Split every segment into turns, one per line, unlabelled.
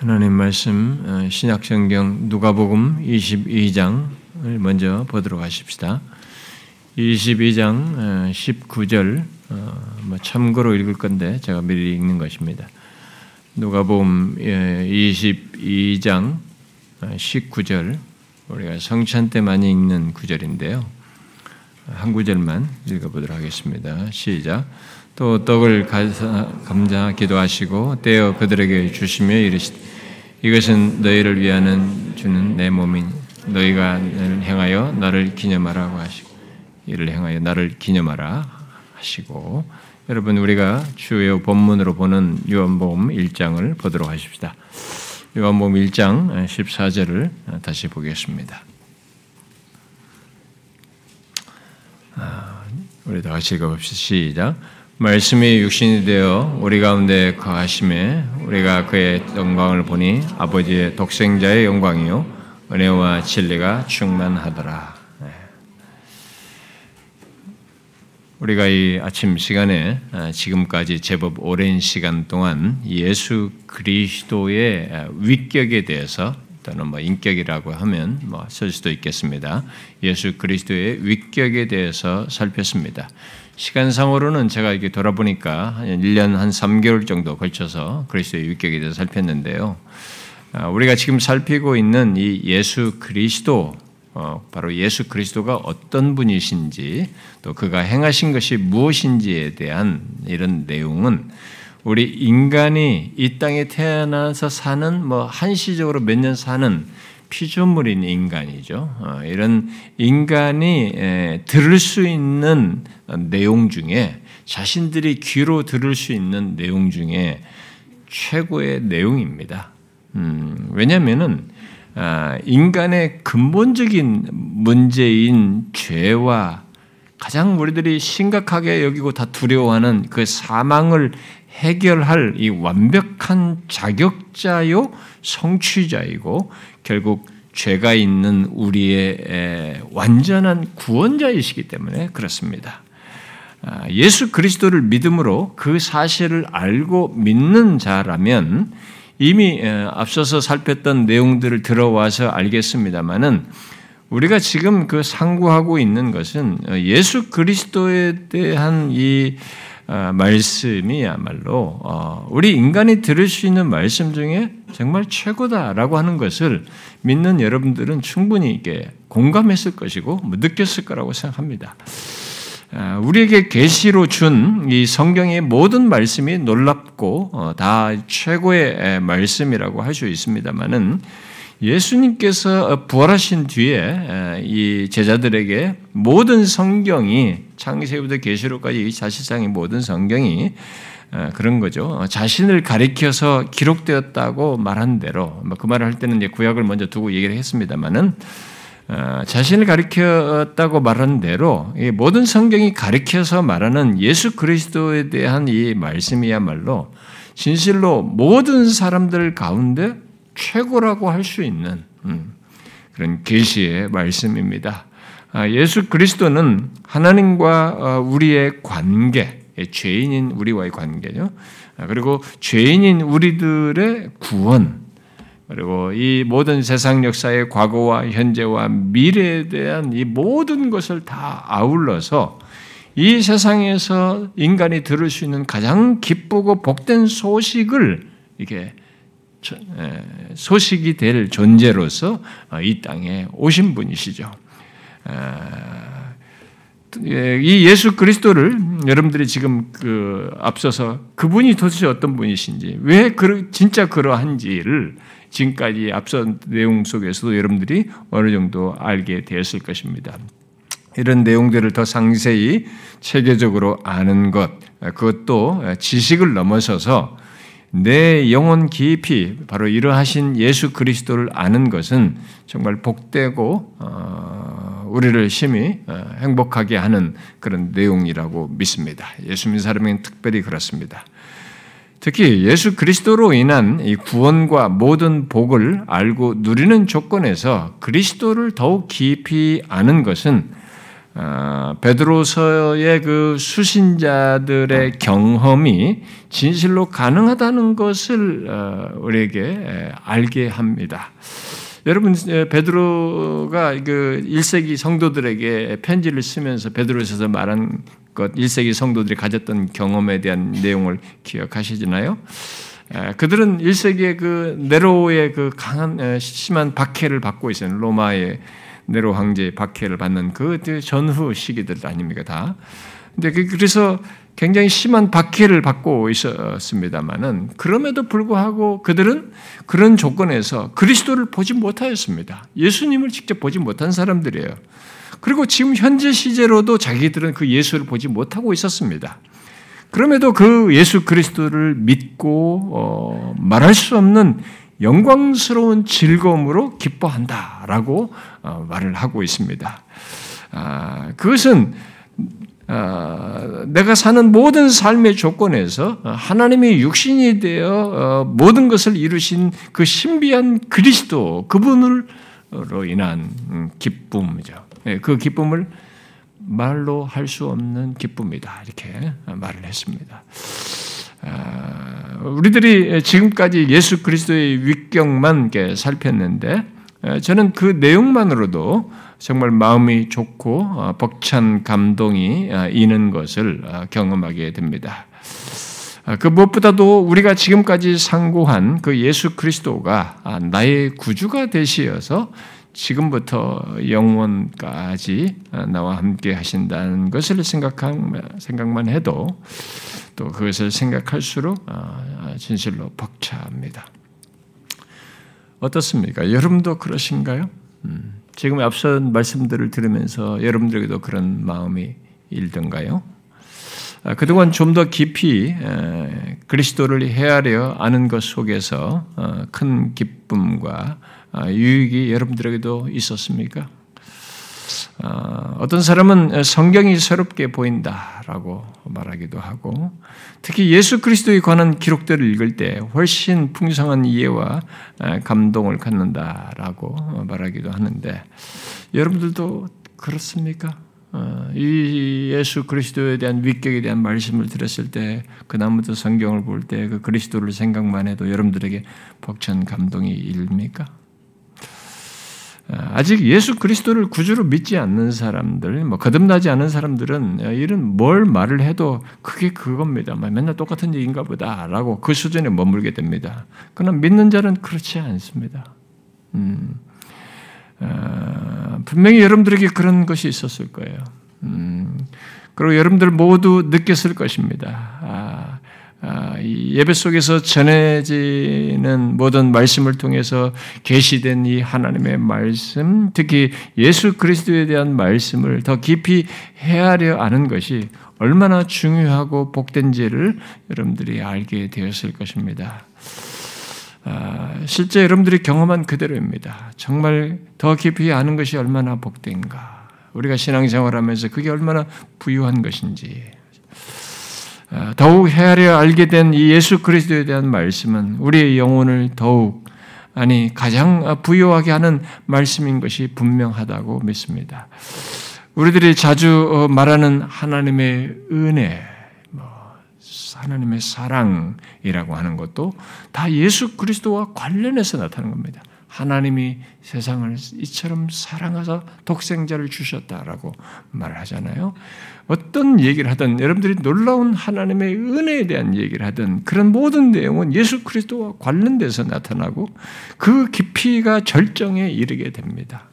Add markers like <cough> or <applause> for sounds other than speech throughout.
하나님 말씀 어, 신약성경 누가복음 22장을 먼저 보도록 하십시다. 22장 19절 어, 어, 뭐 참고로 읽을 건데 제가 미리 읽는 것입니다. 누가복음 22장 19절 우리가 성찬 때 많이 읽는 구절인데요. 한 구절만 읽어보도록 하겠습니다. 시작. 또 떡을 감자 기도하시고 떼어 그들에게 주시며 이르시되 이것은 너희를 위하는 주는 내 몸인 너희가 나를 행하여 나를 기념하라고 하시고 이를 행하여 나를 기념하라 하시고 여러분 우리가 주요 본문으로 보는 요한복음 1장을 보도록 하십시다. 요한복음 1장 14절을 다시 보겠습니다. 아, 우리 다 같이 읽어봅시다. 시작. 말씀이 육신이 되어 우리 가운데 거하심에 우리가 그의 영광을 보니 아버지의 독생자의 영광이요 은혜와 진리가 충만하더라. 네. 우리가 이 아침 시간에 아, 지금까지 제법 오랜 시간 동안 예수 그리스도의 위격에 대해서 또는 뭐 인격이라고 하면 뭐 쓸 수도 있겠습니다. 예수 그리스도의 위격에 대해서 살폈습니다. 시간상으로는 제가 이렇게 돌아보니까 1년 한 3개월 정도 걸쳐서 그리스도의 위격에 대해서 살폈는데요. 아, 우리가 지금 살피고 있는 이 예수 그리스도, 어, 바로 예수 그리스도가 어떤 분이신지 또 그가 행하신 것이 무엇인지에 대한 이런 내용은 우리 인간이 이 땅에 태어나서 사는 뭐 한시적으로 몇 년 사는 피조물인 인간이죠. 어, 이런 인간이 들을 수 있는 내용 중에 자신들이 귀로 들을 수 있는 내용 중에 최고의 내용입니다. 음, 왜냐하면은 아, 인간의 근본적인 문제인 죄와 가장 우리들이 심각하게 여기고 다 두려워하는 그 사망을 해결할 이 완벽한 자격자요 성취자이고 결국 죄가 있는 우리의 완전한 구원자이시기 때문에 그렇습니다. 아, 예수 그리스도를 믿음으로 그 사실을 알고 믿는 자라면 이미 앞서서 살폈던 내용들을 들어와서 알겠습니다만은 우리가 지금 그 상고하고 있는 것은 예수 그리스도에 대한 이 아, 말씀이야말로 어, 우리 인간이 들을 수 있는 말씀 중에 정말 최고다라고 하는 것을 믿는 여러분들은 충분히 이게 공감했을 것이고 뭐 느꼈을 거라고 생각합니다. 아, 우리에게 계시로 준 이 성경의 모든 말씀이 놀랍고 어, 다 최고의 말씀이라고 할 수 있습니다만은 예수님께서 부활하신 뒤에 이 제자들에게 모든 성경이 창세기부터 계시록까지 사실상의 모든 성경이 그런 거죠. 자신을 가리켜서 기록되었다고 말한 대로 뭐그 말을 할 때는 이제 구약을 먼저 두고 얘기를 했습니다만은 어, 자신을 가리켰다고 말한 대로 모든 성경이 가리켜서 말하는 예수 그리스도에 대한 이 말씀이야말로 진실로 모든 사람들 가운데 최고라고 할 수 있는 음, 그런 계시의 말씀입니다. 아, 예수 그리스도는 하나님과 어, 우리의 관계, 죄인인 우리와의 관계죠. 아, 그리고 죄인인 우리들의 구원, 그리고 이 모든 세상 역사의 과거와 현재와 미래에 대한 이 모든 것을 다 아울러서 이 세상에서 인간이 들을 수 있는 가장 기쁘고 복된 소식을 이게 소식이 될 존재로서 어, 이 땅에 오신 분이시죠. 예, 이 예수 그리스도를 여러분들이 지금 그 앞서서 그분이 도대체 어떤 분이신지 왜 진짜 그러한지를 지금까지 앞선 내용 속에서도 여러분들이 어느 정도 알게 되었을 것입니다. 이런 내용들을 더 상세히 체계적으로 아는 것, 그것도 지식을 넘어서서 내 영혼 깊이 바로 이러하신 예수 그리스도를 아는 것은 정말 복되고 어, 우리를 심히 어, 행복하게 하는 그런 내용이라고 믿습니다. 예수 믿는 사람은 특별히 그렇습니다. 특히 예수 그리스도로 인한 이 구원과 모든 복을 알고 누리는 조건에서 그리스도를 더욱 깊이 아는 것은 아, 베드로서의 그 수신자들의 경험이 진실로 가능하다는 것을 어, 우리에게 알게 합니다. 여러분 베드로가 그 1세기 성도들에게 편지를 쓰면서 베드로에서 말한 것 1세기 성도들이 가졌던 경험에 대한 내용을 기억하시나요? 그들은 1세기의 그 네로의 그 강한 심한 박해를 받고 있어요. 로마의 네로 황제의 박해를 받는 그 전후 시기들 아닙니까 다. 근데 그, 그래서 굉장히 심한 박해를 받고 있었습니다만은 그럼에도 불구하고 그들은 그런 조건에서 그리스도를 보지 못하였습니다. 예수님을 직접 보지 못한 사람들이에요. 그리고 지금 현재 시제로도 자기들은 그 예수를 보지 못하고 있었습니다. 그럼에도 그 예수 그리스도를 믿고 어, 말할 수 없는 영광스러운 즐거움으로 기뻐한다라고 어, 말을 하고 있습니다. 아, 그것은 아, 내가 사는 모든 삶의 조건에서 하나님이 육신이 되어 어, 모든 것을 이루신 그 신비한 그리스도 그분으로 인한 음, 기쁨이죠. 예, 그 기쁨을 말로 할 수 없는 기쁨이다 이렇게 말을 했습니다. 아, 우리들이 지금까지 예수 그리스도의 윗경만 살폈는데 저는 그 내용만으로도 정말 마음이 좋고 어, 벅찬 감동이 어, 있는 것을 어, 경험하게 됩니다. 그 무엇보다도 우리가 지금까지 상고한 그 예수 그리스도가 아, 나의 구주가 되시어서 지금부터 영원까지 나와 함께 하신다는 것을 생각만 해도 또 그것을 생각할수록 진실로 벅차합니다. 어떻습니까? 여러분도 그러신가요? 음. 지금 앞선 말씀들을 들으면서 여러분들에게도 그런 마음이 일던가요? 아, 그동안 좀 더 깊이 그리스도를 헤아려 아는 것 속에서 어, 큰 기쁨과 아, 유익이 여러분들에게도 있었습니까? 아, 어떤 사람은 성경이 새롭게 보인다라고 말하기도 하고 특히 예수 그리스도에 관한 기록들을 읽을 때 훨씬 풍성한 이해와 감동을 갖는다라고 말하기도 하는데 여러분들도 그렇습니까? 어, 이 예수 그리스도에 대한 위격에 대한 말씀을 들었을 때 그다음부터 성경을 볼 때 그 그리스도를 생각만 해도 여러분들에게 벅찬 감동이 일니까 아직 예수 그리스도를 구주로 믿지 않는 사람들, 뭐 거듭나지 않은 사람들은 이런 뭘 말을 해도 그게 그겁니다. 뭐 맨날 똑같은 얘기인가 보다라고 그 수준에 머물게 됩니다. 그러나 믿는 자는 그렇지 않습니다. 음, 어, 분명히 여러분들에게 그런 것이 있었을 거예요. 음, 그리고 여러분들 모두 느꼈을 것입니다. 아, 아, 예배 속에서 전해지는 모든 말씀을 통해서 계시된 이 하나님의 말씀, 특히 예수 그리스도에 대한 말씀을 더 깊이 헤아려 아는 것이 얼마나 중요하고 복된지를 여러분들이 알게 되었을 것입니다. 아, 실제 여러분들이 경험한 그대로입니다. 정말 더 깊이 아는 것이 얼마나 복된가. 우리가 신앙생활하면서 그게 얼마나 부유한 것인지 어, 더욱 헤아려 알게 된 이 예수 그리스도에 대한 말씀은 우리의 영혼을 더욱 아니 가장 부여하게 하는 말씀인 것이 분명하다고 믿습니다. 우리들이 자주 어, 말하는 하나님의 은혜, 뭐 하나님의 사랑이라고 하는 것도 다 예수 그리스도와 관련해서 나타나는 겁니다. 하나님이 세상을 이처럼 사랑하사 독생자를 주셨다라고 말하잖아요. 어떤 얘기를 하든 여러분들이 놀라운 하나님의 은혜에 대한 얘기를 하든 그런 모든 내용은 예수 그리스도와 관련돼서 나타나고 그 깊이가 절정에 이르게 됩니다.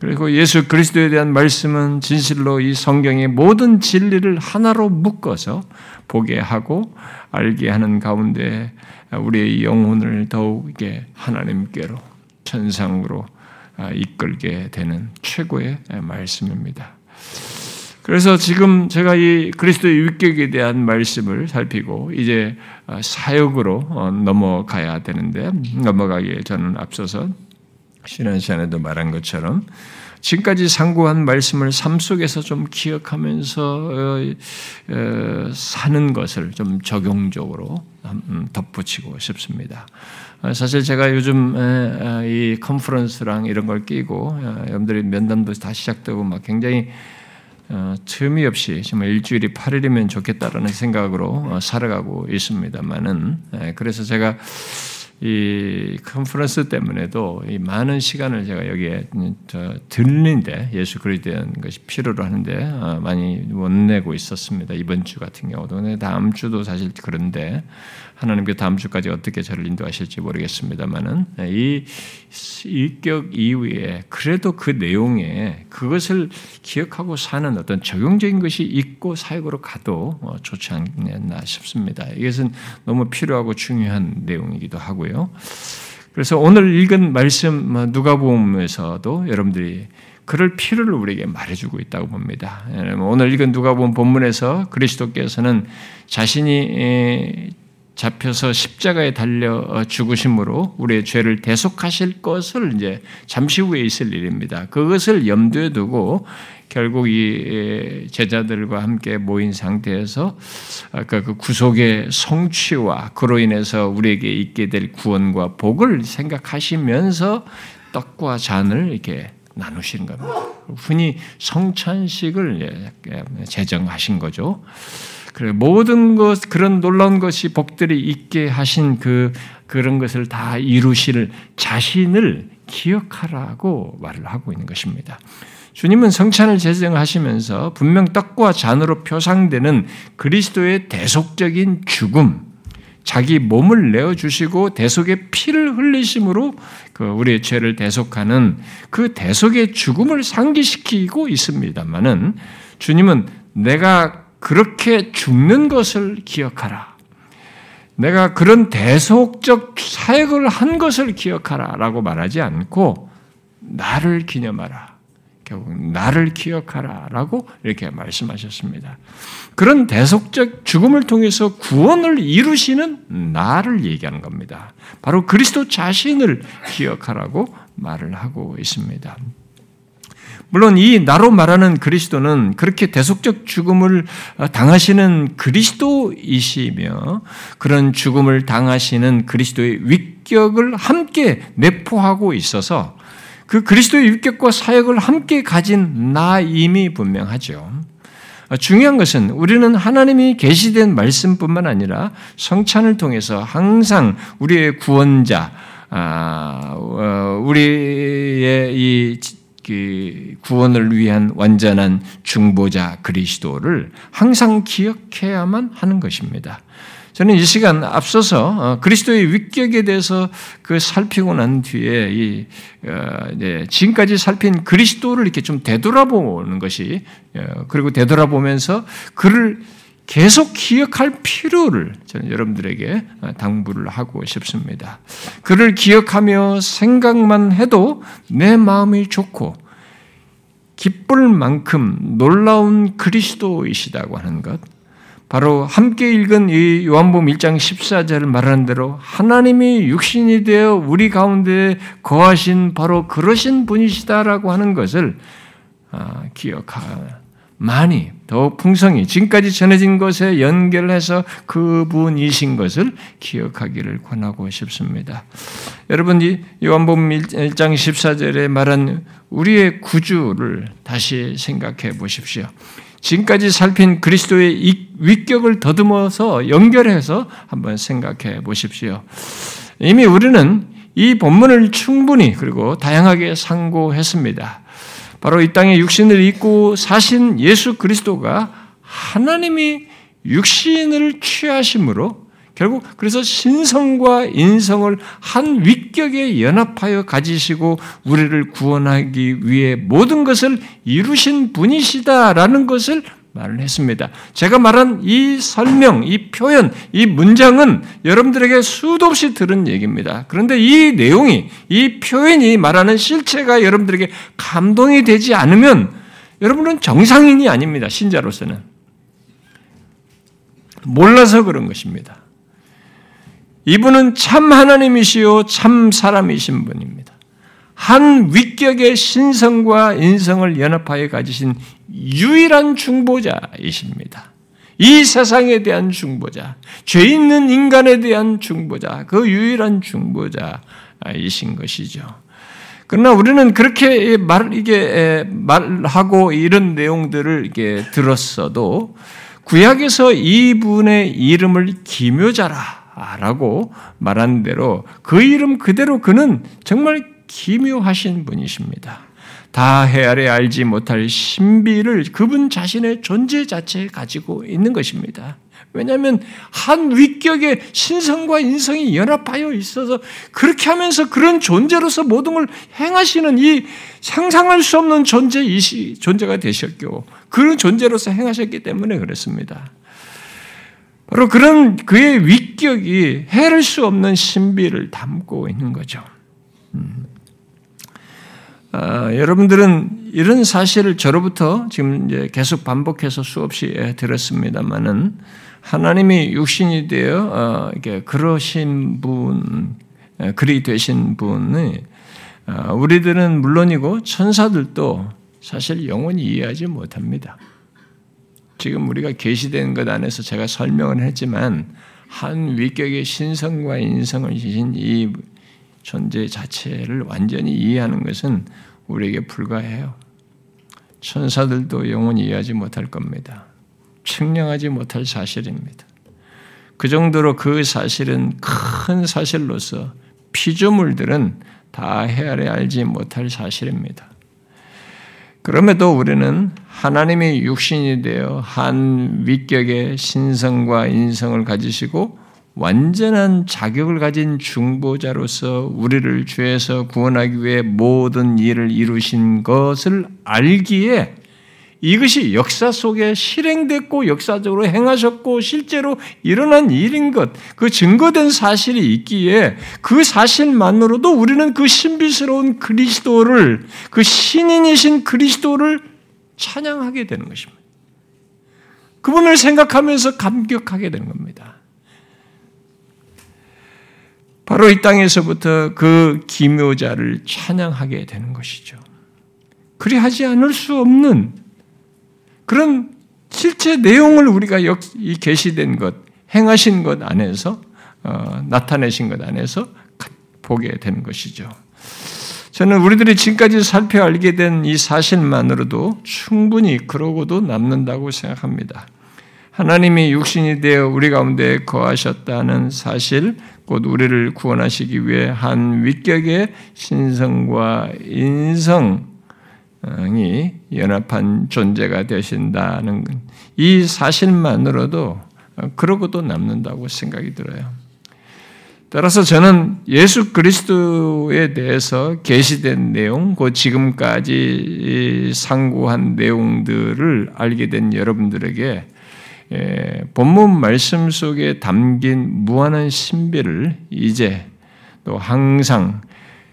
그리고 예수 그리스도에 대한 말씀은 진실로 이 성경의 모든 진리를 하나로 묶어서 보게 하고 알게 하는 가운데 우리의 영혼을 더욱 이게 하나님께로 천상으로 아, 이끌게 되는 최고의 말씀입니다. 그래서 지금 제가 이 그리스도의 윗격에 대한 말씀을 살피고 이제 아, 사역으로 어, 넘어가야 되는데 넘어가기에 저는 앞서서 지난 시간에도 말한 것처럼 지금까지 상고한 말씀을 삶 속에서 좀 기억하면서 어, 어, 사는 것을 좀 적용적으로 음, 덧붙이고 싶습니다. 아, 사실 제가 요즘 이 컨퍼런스랑 이런 걸 끼고 여러분들이 면담도 다 시작되고 막 굉장히 어, 틈이 없이 정말 일주일이 8일이면 좋겠다라는 생각으로 어, 살아가고 있습니다만은 예, 그래서 제가 이 컨퍼런스 때문에도 이 많은 시간을 제가 여기에 들리는데 예수 그리스도에 대한 것이 필요로 하는데 어, 많이 못 내고 있었습니다. 이번 주 같은 경우도 근데 다음 주도 사실 그런데 하나님께 다음 주까지 어떻게 저를 인도하실지 모르겠습니다만은 이 일격 이후에 그래도 그 내용에 그것을 기억하고 사는 어떤 적용적인 것이 있고 사역으로 가도 어, 좋지 않겠나 싶습니다. 이것은 너무 필요하고 중요한 내용이기도 하고요. 그래서 오늘 읽은 말씀 뭐 누가복음에서도 여러분들이 그럴 필요를 우리에게 말해주고 있다고 봅니다. 오늘 읽은 누가복음 본문에서 그리스도께서는 자신이 잡혀서 십자가에 달려 죽으심으로 우리의 죄를 대속하실 것을 이제 잠시 후에 있을 일입니다. 그것을 염두에 두고 결국 이 제자들과 함께 모인 상태에서 아까 그 구속의 성취와 그로 인해서 우리에게 있게 될 구원과 복을 생각하시면서 떡과 잔을 이렇게 나누시는 겁니다. 흔히 성찬식을 제정하신 거죠. 그래 모든 것 그런 놀라운 것이 복들이 있게 하신 그 그런 것을 다 이루실 자신을 기억하라고 말을 하고 있는 것입니다. 주님은 성찬을 제정하시면서 분명 떡과 잔으로 표상되는 그리스도의 대속적인 죽음, 자기 몸을 내어 주시고 대속의 피를 흘리심으로 그 우리의 죄를 대속하는 그 대속의 죽음을 상기시키고 있습니다만은 주님은 내가 그렇게 죽는 것을 기억하라. 내가 그런 대속적 사역을 한 것을 기억하라 라고 말하지 않고 나를 기념하라. 결국 나를 기억하라 라고 이렇게 말씀하셨습니다. 그런 대속적 죽음을 통해서 구원을 이루시는 나를 얘기하는 겁니다. 바로 그리스도 자신을 기억하라고 말을 하고 있습니다. 물론 이 나로 말하는 그리스도는 그렇게 대속적 죽음을 당하시는 그리스도이시며 그런 죽음을 당하시는 그리스도의 위격을 함께 내포하고 있어서 그 그리스도의 위격과 사역을 함께 가진 나임이 분명하죠. 중요한 것은 우리는 하나님이 계시된 말씀뿐만 아니라 성찬을 통해서 항상 우리의 구원자, 아, 어, 우리의 이그 구원을 위한 완전한 중보자 그리스도를 항상 기억해야만 하는 것입니다. 저는 이 시간 앞서서 어, 그리스도의 위격에 대해서 그 살피고 난 뒤에 이 어, 지금까지 살핀 그리스도를 이렇게 좀 되돌아보는 것이 어, 그리고 되돌아보면서 그를 계속 기억할 필요를 저는 여러분들에게 당부를 하고 싶습니다. 그를 기억하며 생각만 해도 내 마음이 좋고 기쁠 만큼 놀라운 그리스도이시다고 하는 것. 바로 함께 읽은 이 요한복음 1장 14절을 말하는 대로 하나님이 육신이 되어 우리 가운데 거하신 바로 그러신 분이시다라고 하는 것을 아, 기억하 많이 더 풍성히 지금까지 전해진 것에 연결해서 그분이신 것을 기억하기를 권하고 싶습니다. 여러분 이 요한복음 1장 14절에 말한 우리의 구주를 다시 생각해 보십시오. 지금까지 살핀 그리스도의 위격을 더듬어서 연결해서 한번 생각해 보십시오. 이미 우리는 이 본문을 충분히 그리고 다양하게 상고했습니다. 바로 이 땅에 육신을 입고 사신 예수 그리스도가 하나님이 육신을 취하심으로 결국 그래서 신성과 인성을 한 위격에 연합하여 가지시고 우리를 구원하기 위해 모든 것을 이루신 분이시다라는 것을 말을 했습니다. 제가 말한 이 설명, 이 표현, 이 문장은 여러분들에게 수도 없이 들은 얘기입니다. 그런데 이 내용이, 이 표현이 말하는 실체가 여러분들에게 감동이 되지 않으면 여러분은 정상인이 아닙니다. 신자로서는. 몰라서 그런 것입니다. 이분은 참 하나님이시요, 참 사람이신 분입니다. 한 위격의 신성과 인성을 연합하여 가지신 유일한 중보자이십니다. 이 세상에 대한 중보자, 죄 있는 인간에 대한 중보자, 그 유일한 중보자이신 것이죠. 그러나 우리는 그렇게 말 이게 말하고 이런 내용들을 이게 들었어도 구약에서 이분의 이름을 기묘자라 라고 말한 대로 그 이름 그대로 그는 정말 기묘하신 분이십니다. 다 헤아려 알지 못할 신비를 그분 자신의 존재 자체에 가지고 있는 것입니다. 왜냐하면 한 위격의 신성과 인성이 연합하여 있어서 그렇게 하면서 그런 존재로서 모든 걸 행하시는 이 상상할 수 없는 존재 이시 존재가 되셨고 그런 존재로서 행하셨기 때문에 그렇습니다. 바로 그런 그의 위격이 해를 수 없는 신비를 담고 있는 거죠. 음. 아, 여러분들은 이런 사실을 저로부터 지금 이제 계속 반복해서 수없이 들었습니다만은 하나님이 육신이 되어 어, 이게 그러신 분, 그리 되신 분이 어, 우리들은 물론이고 천사들도 사실 영원히 이해하지 못합니다. 지금 우리가 계시된 것 안에서 제가 설명을 했지만 한 위격의 신성과 인성을 지신 이 존재 자체를 완전히 이해하는 것은 우리에게 불가해요. 천사들도 영원히 이해하지 못할 겁니다. 측량하지 못할 사실입니다. 그 정도로 그 사실은 큰 사실로서 피조물들은 다 헤아려 알지 못할 사실입니다. 그럼에도 우리는 하나님의 육신이 되어 한 위격의 신성과 인성을 가지시고 완전한 자격을 가진 중보자로서 우리를 죄에서 구원하기 위해 모든 일을 이루신 것을 알기에 이것이 역사 속에 실행됐고 역사적으로 행하셨고 실제로 일어난 일인 것, 그 증거된 사실이 있기에 그 사실만으로도 우리는 그 신비스러운 그리스도를, 그 신인이신 그리스도를 찬양하게 되는 것입니다. 그분을 생각하면서 감격하게 되는 겁니다. 바로 이 땅에서부터 그 기묘자를 찬양하게 되는 것이죠. 그리하지 않을 수 없는 그런 실제 내용을 우리가 이 계시된 것, 행하신 것 안에서 어, 나타내신 것 안에서 보게 되는 것이죠. 저는 우리들이 지금까지 살펴 알게 된 이 사실만으로도 충분히 그러고도 남는다고 생각합니다. 하나님이 육신이 되어 우리 가운데 거하셨다는 사실, 곧 우리를 구원하시기 위해 한 위격의 신성과 인성, 이 연합한 존재가 되신다는 이 사실만으로도 그러고도 남는다고 생각이 들어요. 따라서 저는 예수 그리스도에 대해서 계시된 내용, 그 지금까지 상고한 내용들을 알게 된 여러분들에게 본문 말씀 속에 담긴 무한한 신비를 이제 또 항상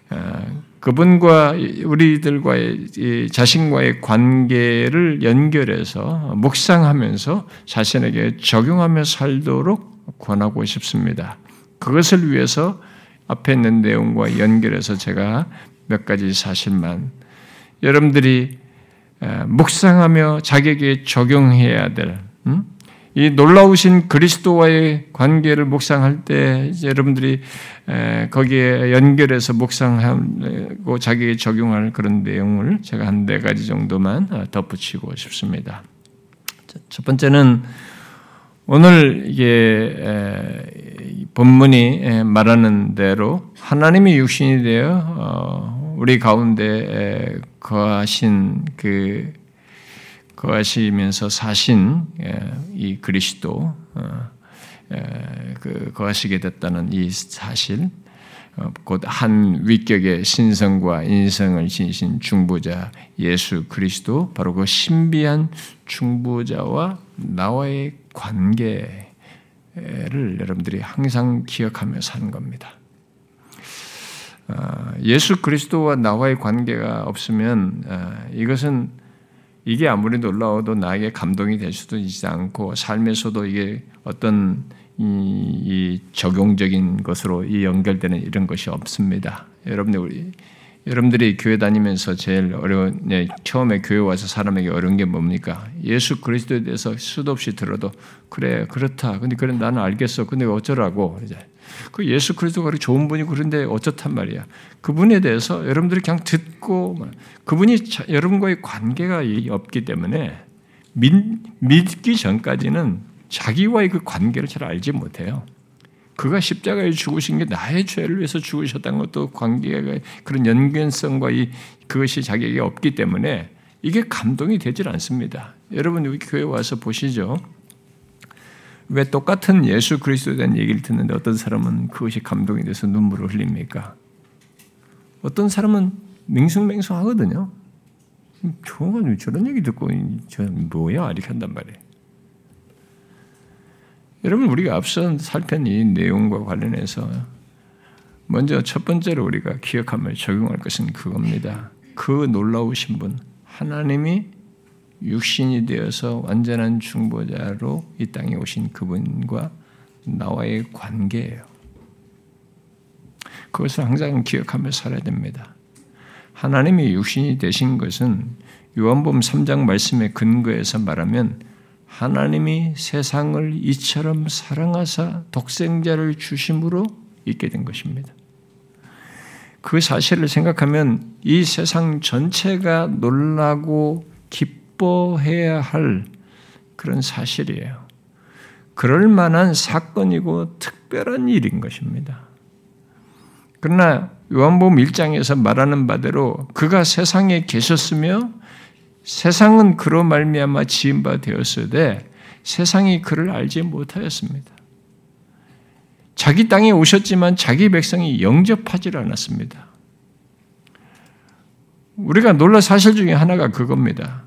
어, 그분과 우리들과의 자신과의 관계를 연결해서 묵상하면서 자신에게 적용하며 살도록 권하고 싶습니다. 그것을 위해서 앞에 있는 내용과 연결해서 제가 몇 가지 사실만 여러분들이 묵상하며 자기에게 적용해야 될 음? 이 놀라우신 그리스도와의 관계를 묵상할 때 여러분들이 거기에 연결해서 묵상하고 자기에게 적용할 그런 내용을 제가 한 네 가지 정도만 어, 덧붙이고 싶습니다. 첫 번째는 오늘 이게 본문이 말하는 대로 하나님이 육신이 되어 어, 우리 가운데 거하신 그 거하시면서 사신 예, 이 그리스도 어, 예, 그 거하시게 됐다는 이 사실 어, 곧한 위격의 신성과 인성을 지니신 중보자 예수 그리스도 바로 그 신비한 중보자와 나와의 관계를 여러분들이 항상 기억하며 사는 겁니다. 어, 예수 그리스도와 나와의 관계가 없으면 이것은 이게 아무리 놀라워도 나에게 감동이 될 수도 있지 않고 삶에서도 이게 어떤 이, 이 적용적인 것으로 이 연결되는 이런 것이 없습니다. 여러분들 우리 여러분들이 교회 다니면서 제일 어려운 네, 처음에 교회 와서 사람에게 어려운 게 뭡니까? 예수 그리스도에 대해서 수도 없이 들어도 그래 그렇다. 근데 그래 나는 알겠어. 근데 어쩌라고 이제 그 예수 그리스도가 좋은 분이고 그런데 어쩌단 말이야. 그분에 대해서 여러분들이 그냥 듣고 그분이 여러분과의 관계가 없기 때문에 믿, 믿기 전까지는 자기와의 그 관계를 잘 알지 못해요. 그가 십자가에 죽으신 게 나의 죄를 위해서 죽으셨다는 것도 관계가 그런 연관성과 이 그것이 자기에게 없기 때문에 이게 감동이 되질 않습니다. 여러분 여기 교회 와서 보시죠. 왜 똑같은 예수 그리스도에 대한 얘기를 듣는데 어떤 사람은 그것이 감동이 돼서 눈물을 흘립니까? 어떤 사람은 맹숭맹숭하거든요. 좋아가지고 저런 얘기 듣고 저 뭐야 이렇게 한단 말이에요. 여러분 우리가 앞선 살핀 이 내용과 관련해서 먼저 첫 번째로 우리가 기억하며 적용할 것은 그겁니다. 그 놀라우신 분 하나님이 육신이 되어서 완전한 중보자로 이 땅에 오신 그분과 나와의 관계예요. 그것을 항상 기억하며 살아야 됩니다. 하나님이 육신이 되신 것은 요한복음 3장 말씀의 근거에서 말하면 하나님이 세상을 이처럼 사랑하사 독생자를 주심으로 있게 된 것입니다. 그 사실을 생각하면 이 세상 전체가 놀라고 기뻐 해야 할 그런 사실이에요. 그럴 만한 사건이고 특별한 일인 것입니다. 그러나 요한복음 1장에서 말하는 바대로 그가 세상에 계셨으며 세상은 그로 말미암아 지은 바 되었으되 세상이 그를 알지 못하였습니다. 자기 땅에 오셨지만 자기 백성이 영접하지 않았습니다. 우리가 놀라 사실 중에 하나가 그겁니다.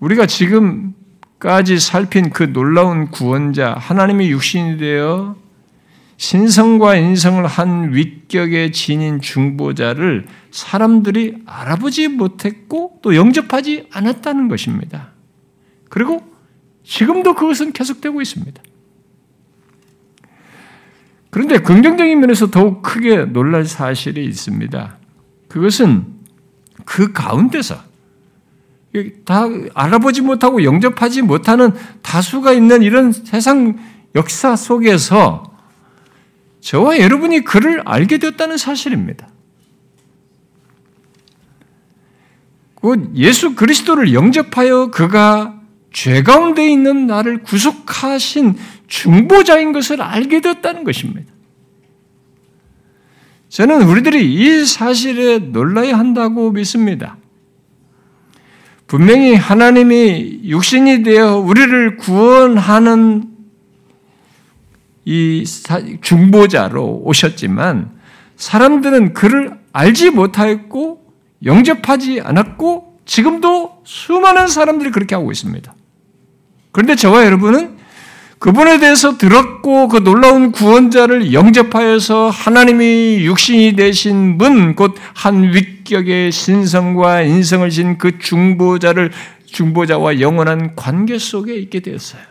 우리가 지금까지 살핀 그 놀라운 구원자, 하나님의 육신이 되어 신성과 인성을 한 윗격의 지닌 중보자를 사람들이 알아보지 못했고 또 영접하지 않았다는 것입니다. 그리고 지금도 그것은 계속되고 있습니다. 그런데 긍정적인 면에서 더욱 크게 놀랄 사실이 있습니다. 그것은 그 가운데서 다 알아보지 못하고 영접하지 못하는 다수가 있는 이런 세상 역사 속에서 저와 여러분이 그를 알게 되었다는 사실입니다. 예수 그리스도를 영접하여 그가 죄 가운데 있는 나를 구속하신 중보자인 것을 알게 되었다는 것입니다. 저는 우리들이 이 사실에 놀라야 한다고 믿습니다. 분명히 하나님이 육신이 되어 우리를 구원하는 이 중보자로 오셨지만 사람들은 그를 알지 못하였고 영접하지 않았고 지금도 수많은 사람들이 그렇게 하고 있습니다. 그런데 저와 여러분은 그분에 대해서 들었고 그 놀라운 구원자를 영접하여서 하나님이 육신이 되신 분, 곧 한 위격의 신성과 인성을 진그 중보자를 중보자와 영원한 관계 속에 있게 되었어요.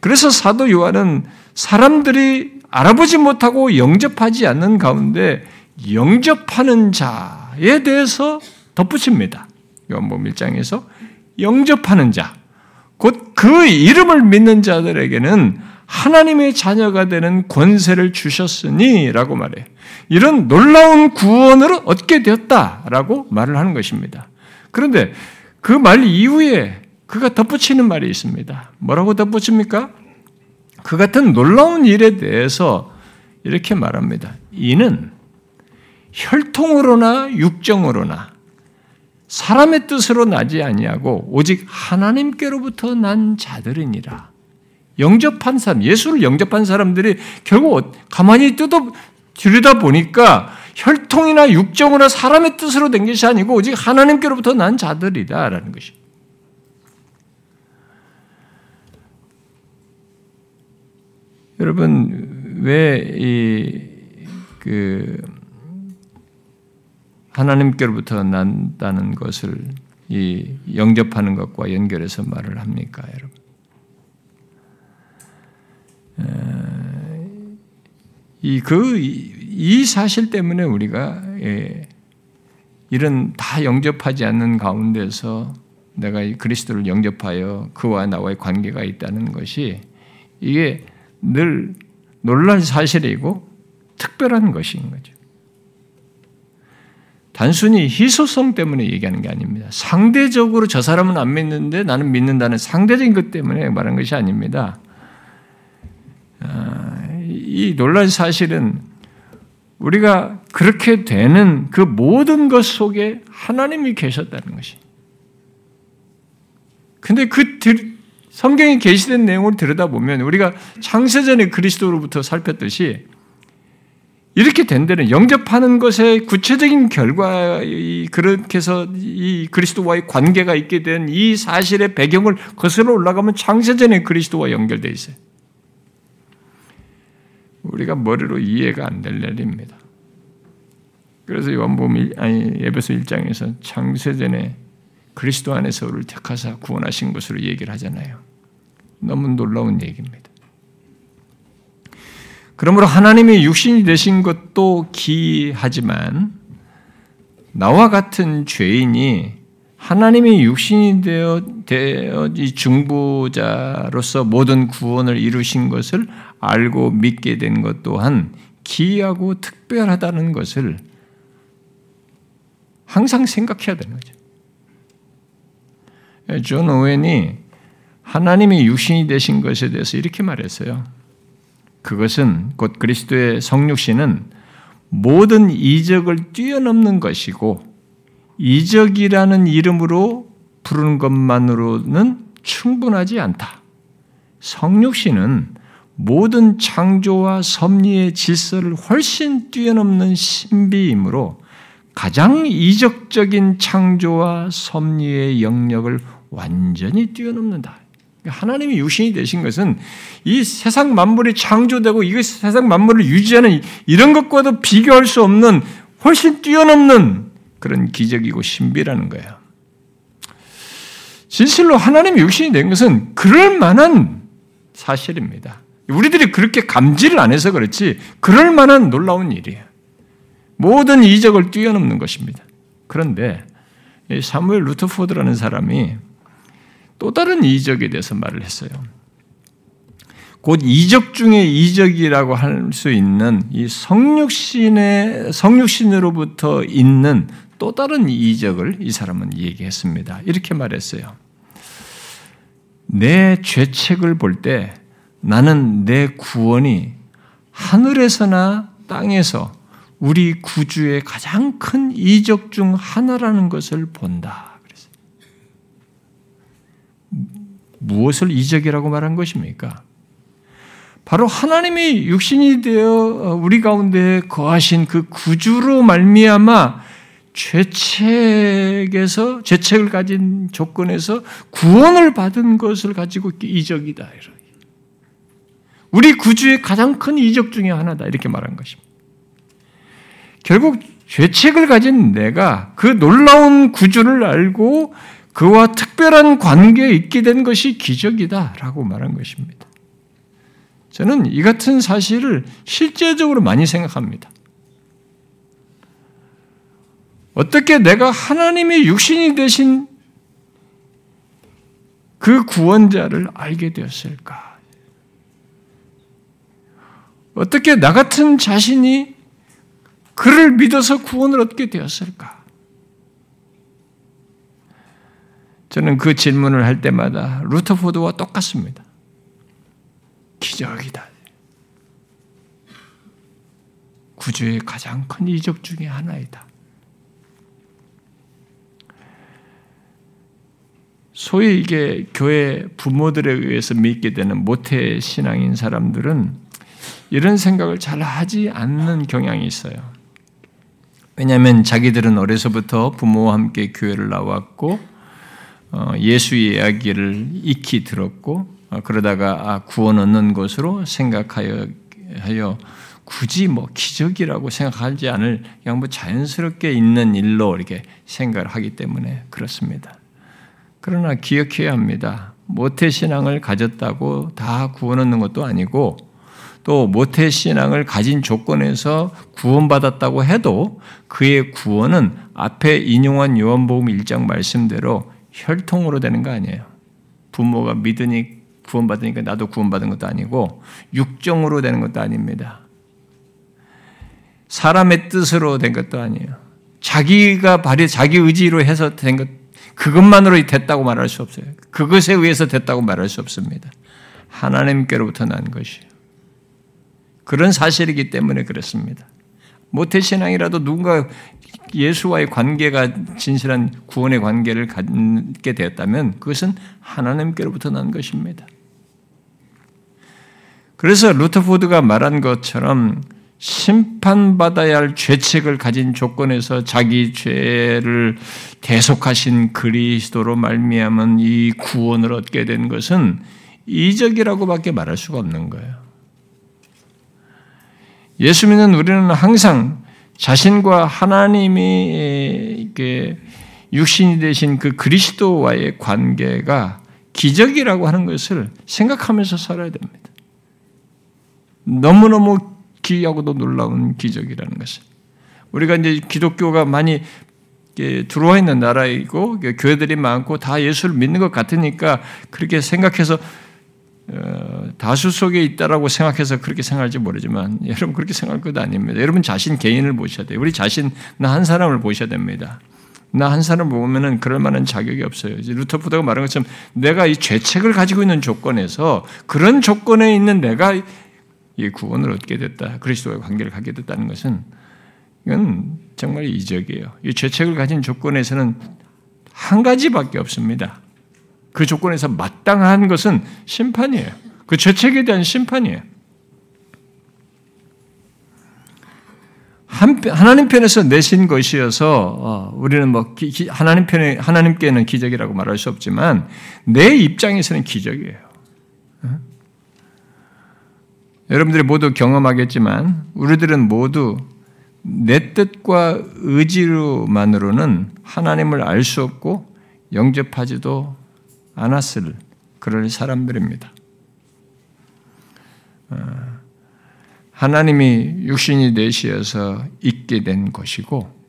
그래서 사도 요한은 사람들이 알아보지 못하고 영접하지 않는 가운데 영접하는 자에 대해서 덧붙입니다. 요한복음 1장에서 영접하는 자, 곧 그 이름을 믿는 자들에게는 하나님의 자녀가 되는 권세를 주셨으니라고 말해. 이런 놀라운 구원을 얻게 되었다라고 말을 하는 것입니다. 그런데 그 말 이후에 그가 덧붙이는 말이 있습니다. 뭐라고 덧붙입니까? 그 같은 놀라운 일에 대해서 이렇게 말합니다. 이는 혈통으로나 육정으로나 사람의 뜻으로 나지 아니하고 오직 하나님께로부터 난 자들이니라. 영접한 사람, 예수를 영접한 사람들이 결국 가만히 뜯어 들여다 보니까 혈통이나 육정으로 사람의 뜻으로 된 것이 아니고 오직 하나님께로부터 난 자들이다라는 것이. 여러분 왜이그 하나님께로부터 난다는 것을 이 영접하는 것과 연결해서 말을 합니까, 여러분? 이그이 이 사실 때문에 우리가 예, 이런 다 영접하지 않는 가운데서 내가 그리스도를 영접하여 그와 나와의 관계가 있다는 것이 이게 늘 놀랄 사실이고 특별한 것인 거죠. 단순히 희소성 때문에 얘기하는 게 아닙니다. 상대적으로 저 사람은 안 믿는데 나는 믿는다는 상대적인 것 때문에 말하는 것이 아닙니다. 아, 이 놀란 사실은 우리가 그렇게 되는 그 모든 것 속에 하나님이 계셨다는 것이. 근데 그 성경에 게시된 내용을 들여다보면 우리가 창세전에 그리스도로부터 살폈듯이 이렇게 된 데는 영접하는 것의 구체적인 결과, 그렇게 해서 이 그리스도와의 관계가 있게 된 이 사실의 배경을 거슬러 올라가면 창세전에 그리스도와 연결되어 있어요. 우리가 머리로 이해가 안 될 일입니다. 그래서 요한복음 아니 에베소 1장에서 창세전에 그리스도 안에서 우리를 택하사 구원하신 것으로 얘기를 하잖아요. 너무 놀라운 얘기입니다. 그러므로 하나님이 육신이 되신 것도 기하지만 나와 같은 죄인이 하나님이 육신이 되어, 되어 이 중보자로서 모든 구원을 이루신 것을 알고 믿게 된 것 또한 기이하고 특별하다는 것을 항상 생각해야 되는 거죠. 존 오웬이 하나님이 육신이 되신 것에 대해서 이렇게 말했어요. 그것은 곧 그리스도의 성육신은 모든 이적을 뛰어넘는 것이고 이적이라는 이름으로 부르는 것만으로는 충분하지 않다. 성육신은 모든 창조와 섭리의 질서를 훨씬 뛰어넘는 신비이므로 가장 이적적인 창조와 섭리의 영역을 완전히 뛰어넘는다. 하나님이 유신이 되신 것은 이 세상 만물이 창조되고 이 세상 만물을 유지하는 이런 것과도 비교할 수 없는 훨씬 뛰어넘는 그런 기적이고 신비라는 거예요. 진실로 하나님이 육신이 된 것은 그럴 만한 사실입니다. 우리들이 그렇게 감지를 안 해서 그렇지 그럴 만한 놀라운 일이에요. 모든 이적을 뛰어넘는 것입니다. 그런데 사무엘 루터포드라는 사람이 또 다른 이적에 대해서 말을 했어요. 곧 이적 중에 이적이라고 할 수 있는 이 성육신의 성육신으로부터 있는 또 다른 이적을 이 사람은 얘기했습니다. 이렇게 말했어요. 내 죄책을 볼 때 나는 내 구원이 하늘에서나 땅에서 우리 구주의 가장 큰 이적 중 하나라는 것을 본다. 무엇을 이적이라고 말한 것입니까? 바로 하나님이 육신이 되어 우리 가운데 거하신 그 구주로 말미암아 죄책에서 죄책을 가진 조건에서 구원을 받은 것을 가지고 이적이다. 우리 구주의 가장 큰 이적 중에 하나다. 이렇게 말한 것입니다. 결국 죄책을 가진 내가 그 놀라운 구주를 알고 그와 특별한 관계에 있게 된 것이 기적이다라고 말한 것입니다. 저는 이 같은 사실을 실제적으로 많이 생각합니다. 어떻게 내가 하나님의 육신이 되신 그 구원자를 알게 되었을까? 어떻게 나 같은 자신이 그를 믿어서 구원을 얻게 되었을까? 저는 그 질문을 할 때마다 루터포드와 똑같습니다. 기적이다. 구주의 가장 큰 이적 중의 하나이다. 소위 이게 교회 부모들에 의해서 믿게 되는 모태 신앙인 사람들은 이런 생각을 잘 하지 않는 경향이 있어요. 왜냐하면 자기들은 어려서부터 부모와 함께 교회를 나왔고 어, 예수의 이야기를 익히 들었고 어, 그러다가 아, 구원 얻는 것으로 생각하여 하여 굳이 뭐 기적이라고 생각하지 않을 그냥 뭐 자연스럽게 있는 일로 이렇게 생각을 하기 때문에 그렇습니다. 그러나 기억해야 합니다. 모태 신앙을 가졌다고 다 구원 얻는 것도 아니고 또 모태 신앙을 가진 조건에서 구원받았다고 해도 그의 구원은 앞에 인용한 요한복음 1장 말씀대로 혈통으로 되는 거 아니에요. 부모가 믿으니 구원받으니까 나도 구원받은 것도 아니고 육정으로 되는 것도 아닙니다. 사람의 뜻으로 된 것도 아니에요. 자기가 발휘 자기 의지로 해서 된 것 그것만으로 됐다고 말할 수 없어요. 그것에 의해서 됐다고 말할 수 없습니다. 하나님께로부터 난 것이에요. 그런 사실이기 때문에 그렇습니다. 모태신앙이라도 누군가 예수와의 관계가 진실한 구원의 관계를 갖게 되었다면 그것은 하나님께로부터 난 것입니다. 그래서 루터포드가 말한 것처럼 심판받아야 할 죄책을 가진 조건에서 자기 죄를 대속하신 그리스도로 말미암은 이 구원을 얻게 된 것은 이적이라고밖에 말할 수가 없는 거예요. 예수 믿는 우리는 항상 자신과 하나님이 육신이 되신 그 그리스도와의 관계가 기적이라고 하는 것을 생각하면서 살아야 됩니다. 너무너무 기이하고도 놀라운 기적이라는 것을. 우리가 이제 기독교가 많이 들어와 있는 나라이고 교회들이 많고 다 예수를 믿는 것 같으니까 그렇게 생각해서 어, 다수 속에 있다라고 생각해서 그렇게 생각할지 모르지만 <laughs> 여러분 그렇게 생각할 것도 아닙니다. 여러분 자신 개인을 보셔야 돼요. 우리 자신 나 한 사람을 보셔야 됩니다. 나 한 사람을 보면은 그럴 만한 자격이 없어요. 루터푸드가 말한 것처럼 내가 이 죄책을 가지고 있는 조건에서 그런 조건에 있는 내가 이 구원을 얻게 됐다. 그리스도와 관계를 갖게 됐다는 것은 이건 정말 이적이에요. 이 죄책을 가진 조건에서는 한 가지밖에 없습니다. 그 조건에서 마땅한 것은 심판이에요. 그 죄책에 대한 심판이에요. 하나님 편에서 내신 것이어서 어, 우리는 뭐 하나님 편에 하나님께는 기적이라고 말할 수 없지만 내 입장에서는 기적이에요. 여러분들이 모두 경험하겠지만 우리들은 모두 내 뜻과 의지로만으로는 하나님을 알 수 없고 영접하지도 않았을 그럴 사람들입니다. 어, 하나님이 육신이 되시어서 있게 된 것이고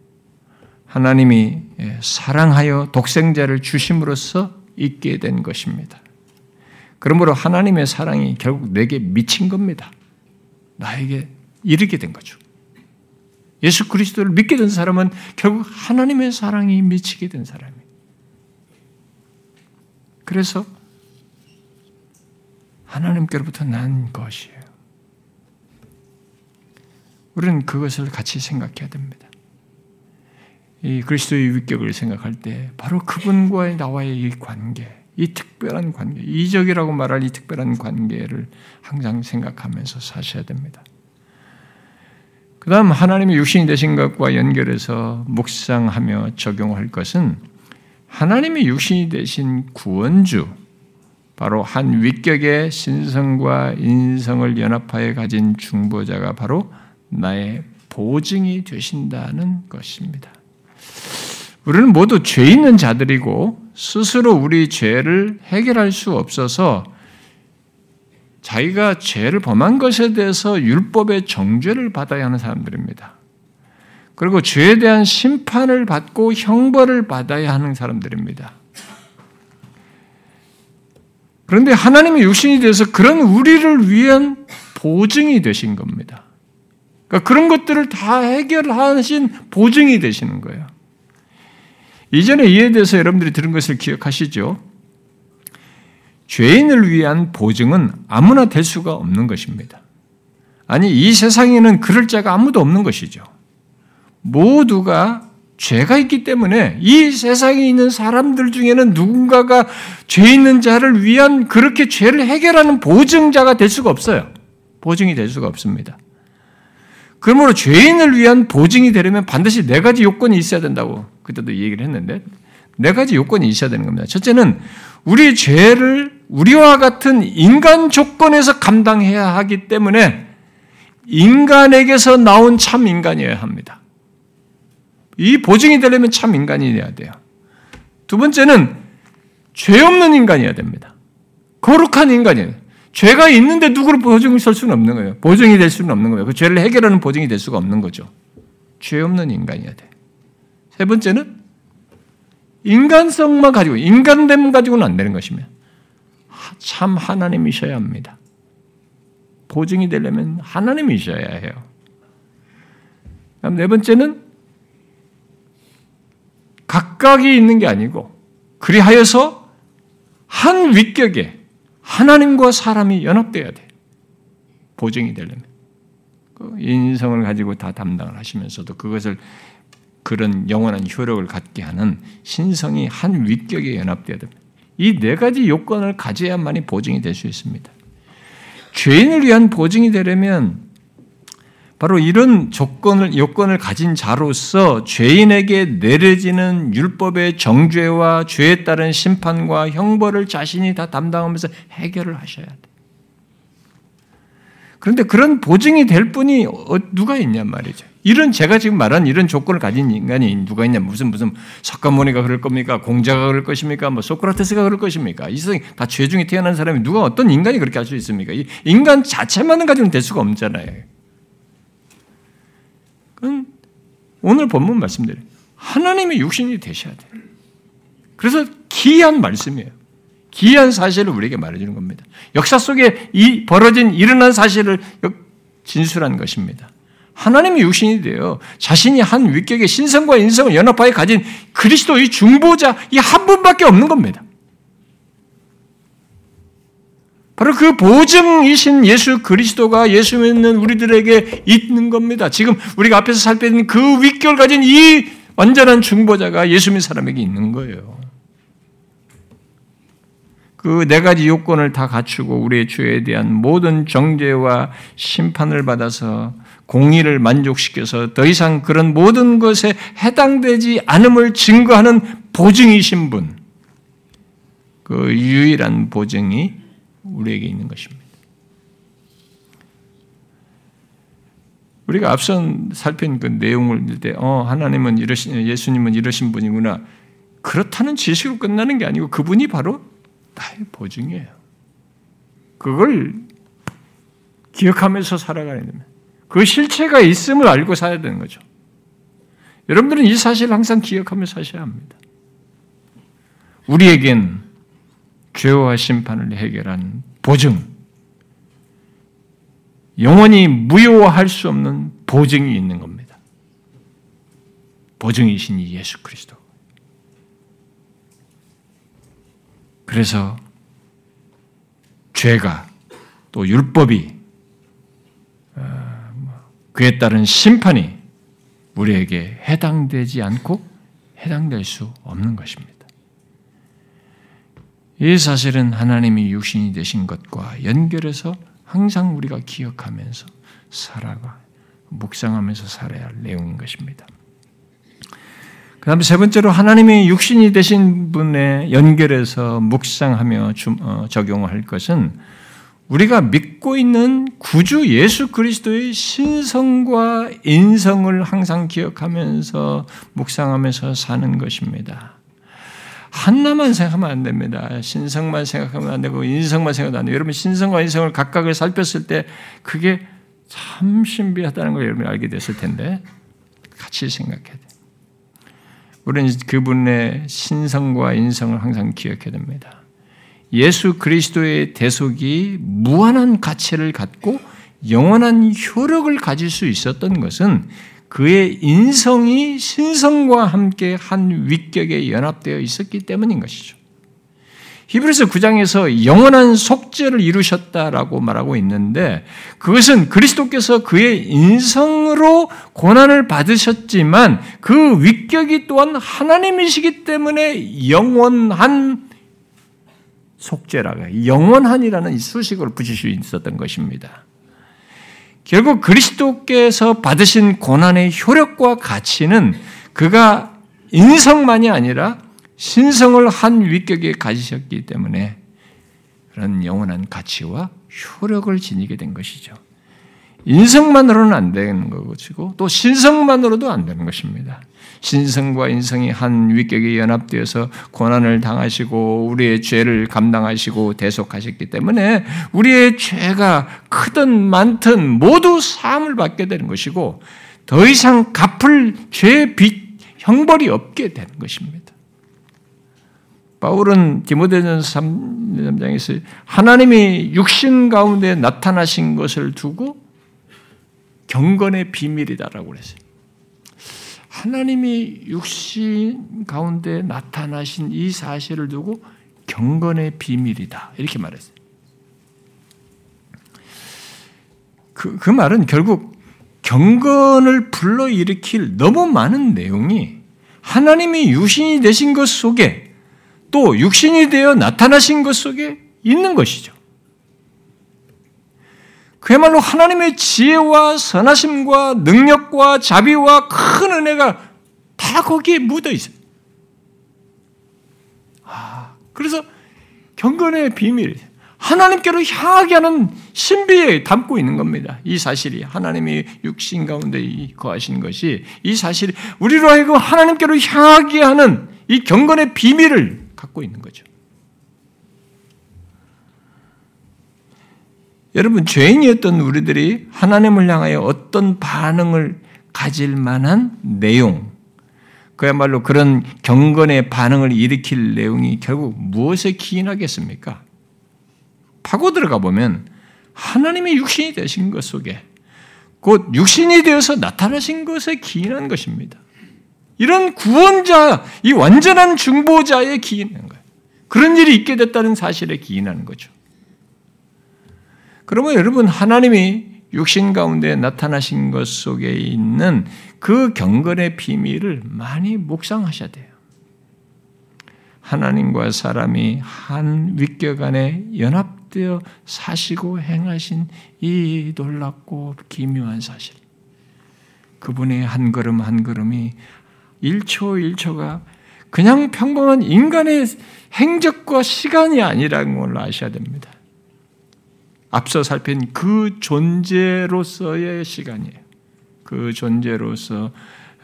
하나님이 사랑하여 독생자를 주심으로써 있게 된 것입니다. 그러므로 하나님의 사랑이 결국 내게 미친 겁니다. 나에게 이르게 된 거죠. 예수 그리스도를 믿게 된 사람은 결국 하나님의 사랑이 미치게 된 사람이에요. 그래서 하나님께로부터 난 것이에요. 우리는 그것을 같이 생각해야 됩니다. 이 그리스도의 위격을 생각할 때 바로 그분과의 나와의 이 관계, 이 특별한 관계, 이적이라고 말할 이 특별한 관계를 항상 생각하면서 사셔야 됩니다. 그 다음 하나님의 육신이 되신 것과 연결해서 묵상하며 적용할 것은 하나님의 육신이 되신 구원주, 바로 한 위격의 신성과 인성을 연합하여 가진 중보자가 바로 나의 보증이 되신다는 것입니다. 우리는 모두 죄 있는 자들이고 스스로 우리 죄를 해결할 수 없어서 자기가 죄를 범한 것에 대해서 율법의 정죄를 받아야 하는 사람들입니다. 그리고 죄에 대한 심판을 받고 형벌을 받아야 하는 사람들입니다. 그런데 하나님의 육신이 돼서 그런 우리를 위한 보증이 되신 겁니다. 그러니까 그런 것들을 다 해결하신 보증이 되시는 거예요. 이전에 이에 대해서 여러분들이 들은 것을 기억하시죠? 죄인을 위한 보증은 아무나 될 수가 없는 것입니다. 아니, 이 세상에는 그럴 자가 아무도 없는 것이죠. 모두가 죄가 있기 때문에 이 세상에 있는 사람들 중에는 누군가가 죄 있는 자를 위한 그렇게 죄를 해결하는 보증자가 될 수가 없어요. 보증이 될 수가 없습니다. 그러므로 죄인을 위한 보증이 되려면 반드시 네 가지 요건이 있어야 된다고 그때도 얘기를 했는데 네 가지 요건이 있어야 되는 겁니다. 첫째는 우리 죄를 우리와 같은 인간 조건에서 감당해야 하기 때문에 인간에게서 나온 참 인간이어야 합니다. 이 보증이 되려면 참 인간이어야 돼요. 두 번째는 죄 없는 인간이어야 됩니다. 거룩한 인간이에요. 죄가 있는데 누구를 보증을 설 수는 없는 거예요. 보증이 될 수는 없는 거예요. 그 죄를 해결하는 보증이 될 수가 없는 거죠. 죄 없는 인간이어야 돼. 세 번째는 인간성만 가지고 인간됨 가지고는 안 되는 것이며 참 하나님이셔야 합니다. 보증이 되려면 하나님이셔야 해요. 네 번째는 각각이 있는 게 아니고 그리하여서 한 위격에 하나님과 사람이 연합돼야 돼. 보증이 되려면. 그 인성을 가지고 다 담당을 하시면서도 그것을 그런 영원한 효력을 갖게 하는 신성이 한 위격에 연합돼야 됩니다. 이 네 가지 요건을 가져야만이 보증이 될 수 있습니다. 죄인을 위한 보증이 되려면 바로 이런 조건을 요건을 가진 자로서 죄인에게 내려지는 율법의 정죄와 죄에 따른 심판과 형벌을 자신이 다 담당하면서 해결을 하셔야 돼. 그런데 그런 보증이 될 분이 어, 누가 있냔 말이죠. 이런 제가 지금 말한 이런 조건을 가진 인간이 누가 있냐? 무슨 무슨 석가모니가 그럴 겁니까? 공자가 그럴 것입니까? 뭐 소크라테스가 그럴 것입니까? 이 세상 다죄 중에 태어난 사람이 누가 어떤 인간이 그렇게 할 수 있습니까? 이 인간 자체만은 가지고는 될 수가 없잖아요. 오늘 본문 말씀대로 하나님의 육신이 되셔야 돼요. 그래서 기이한 말씀이에요. 기이한 사실을 우리에게 말해주는 겁니다. 역사 속에 이 벌어진 일어난 사실을 진술한 것입니다. 하나님의 육신이 되어 자신이 한 위격의 신성과 인성을 연합하여 가진 그리스도의 중보자 이 한 분밖에 없는 겁니다. 바로 그 보증이신 예수 그리스도가 예수 믿는 우리들에게 있는 겁니다. 지금 우리가 앞에서 살펴본 그 윗결 가진 이 완전한 중보자가 예수 믿는 사람에게 있는 거예요. 그 네 가지 요건을 다 갖추고 우리의 죄에 대한 모든 정죄와 심판을 받아서 공의를 만족시켜서 더 이상 그런 모든 것에 해당되지 않음을 증거하는 보증이신 분. 그 유일한 보증이 우리에게 있는 것입니다. 우리가 앞선 살핀 그 내용을 때, 어, 하나님은 이러신, 예수님은 이러신 분이구나. 그렇다는 지식으로 끝나는 게 아니고 그분이 바로 나의 보증이에요. 그걸 기억하면서 살아가야 됩니다. 그 실체가 있음을 알고 살아야 되는 거죠. 여러분들은 이 사실을 항상 기억하며 사셔야 합니다. 우리에겐 죄와 심판을 해결한 보증, 영원히 무효화할 수 없는 보증이 있는 겁니다. 보증이신 예수 그리스도. 그래서 죄가 또 율법이 어, 뭐 그에 따른 심판이 우리에게 해당되지 않고 해당될 수 없는 것입니다. 이 사실은 하나님이 육신이 되신 것과 연결해서 항상 우리가 기억하면서 살아가 묵상하면서 살아야 할 내용인 것입니다. 그 다음에 세 번째로 하나님이 육신이 되신 분에 연결해서 묵상하며 어, 적용할 것은 우리가 믿고 있는 구주 예수 그리스도의 신성과 인성을 항상 기억하면서 묵상하면서 사는 것입니다. 하나만 생각하면 안 됩니다. 신성만 생각하면 안 되고 인성만 생각도 안 돼요. 여러분 신성과 인성을 각각을 살폈을 때 그게 참 신비하다는 걸 여러분이 알게 됐을 텐데 같이 생각해야 돼요. 우리는 그분의 신성과 인성을 항상 기억해야 됩니다. 예수 그리스도의 대속이 무한한 가치를 갖고 영원한 효력을 가질 수 있었던 것은 그의 인성이 신성과 함께 한 위격에 연합되어 있었기 때문인 것이죠. 히브리서 9장에서 영원한 속죄를 이루셨다라고 말하고 있는데 그것은 그리스도께서 그의 인성으로 고난을 받으셨지만 그 위격이 또한 하나님이시기 때문에 영원한 속죄라고 영원한이라는 수식을 붙일 수 있었던 것입니다. 결국 그리스도께서 받으신 고난의 효력과 가치는 그가 인성만이 아니라 신성을 한 위격에 가지셨기 때문에 그런 영원한 가치와 효력을 지니게 된 것이죠. 인성만으로는 안 되는 것이고 또 신성만으로도 안 되는 것입니다. 신성과 인성이 한 위격에 연합되어서 고난을 당하시고 우리의 죄를 감당하시고 대속하셨기 때문에 우리의 죄가 크든 많든 모두 사함을 받게 되는 것이고 더 이상 갚을 죄의 빚 형벌이 없게 되는 것입니다. 바울은 디모데전서 3장에서 하나님이 육신 가운데 나타나신 것을 두고 경건의 비밀이다라고 그랬어요. 하나님이 육신 가운데 나타나신 이 사실을 두고 경건의 비밀이다. 이렇게 말했어요. 그, 그 말은 결국 경건을 불러일으킬 너무 많은 내용이 하나님이 육신이 되신 것 속에 또 육신이 되어 나타나신 것 속에 있는 것이죠. 그야말로 하나님의 지혜와 선하심과 능력과 자비와 큰 은혜가 다 거기에 묻어 있어요. 아, 그래서 경건의 비밀, 하나님께로 향하게 하는 신비에 담고 있는 겁니다. 이 사실이 하나님이 육신 가운데 거하신 것이 이 사실이 우리로 하여금 하나님께로 향하게 하는 이 경건의 비밀을 갖고 있는 거죠. 여러분 죄인이었던 우리들이 하나님을 향하여 어떤 반응을 가질 만한 내용, 그야말로 그런 경건의 반응을 일으킬 내용이 결국 무엇에 기인하겠습니까? 파고 들어가 보면 하나님의 육신이 되신 것 속에 곧 육신이 되어서 나타나신 것에 기인한 것입니다. 이런 구원자, 이 완전한 중보자에 기인하는 거예요. 그런 일이 있게 됐다는 사실에 기인하는 거죠. 그러면 여러분 하나님이 육신 가운데 나타나신 것 속에 있는 그 경건의 비밀을 많이 묵상하셔야 돼요. 하나님과 사람이 한 윗격 안에 연합되어 사시고 행하신 이 놀랍고 기묘한 사실. 그분의 한 걸음 한 걸음이 1초 1초가 그냥 평범한 인간의 행적과 시간이 아니라는 걸 아셔야 됩니다. 앞서 살핀 그 존재로서의 시간이에요. 그 존재로서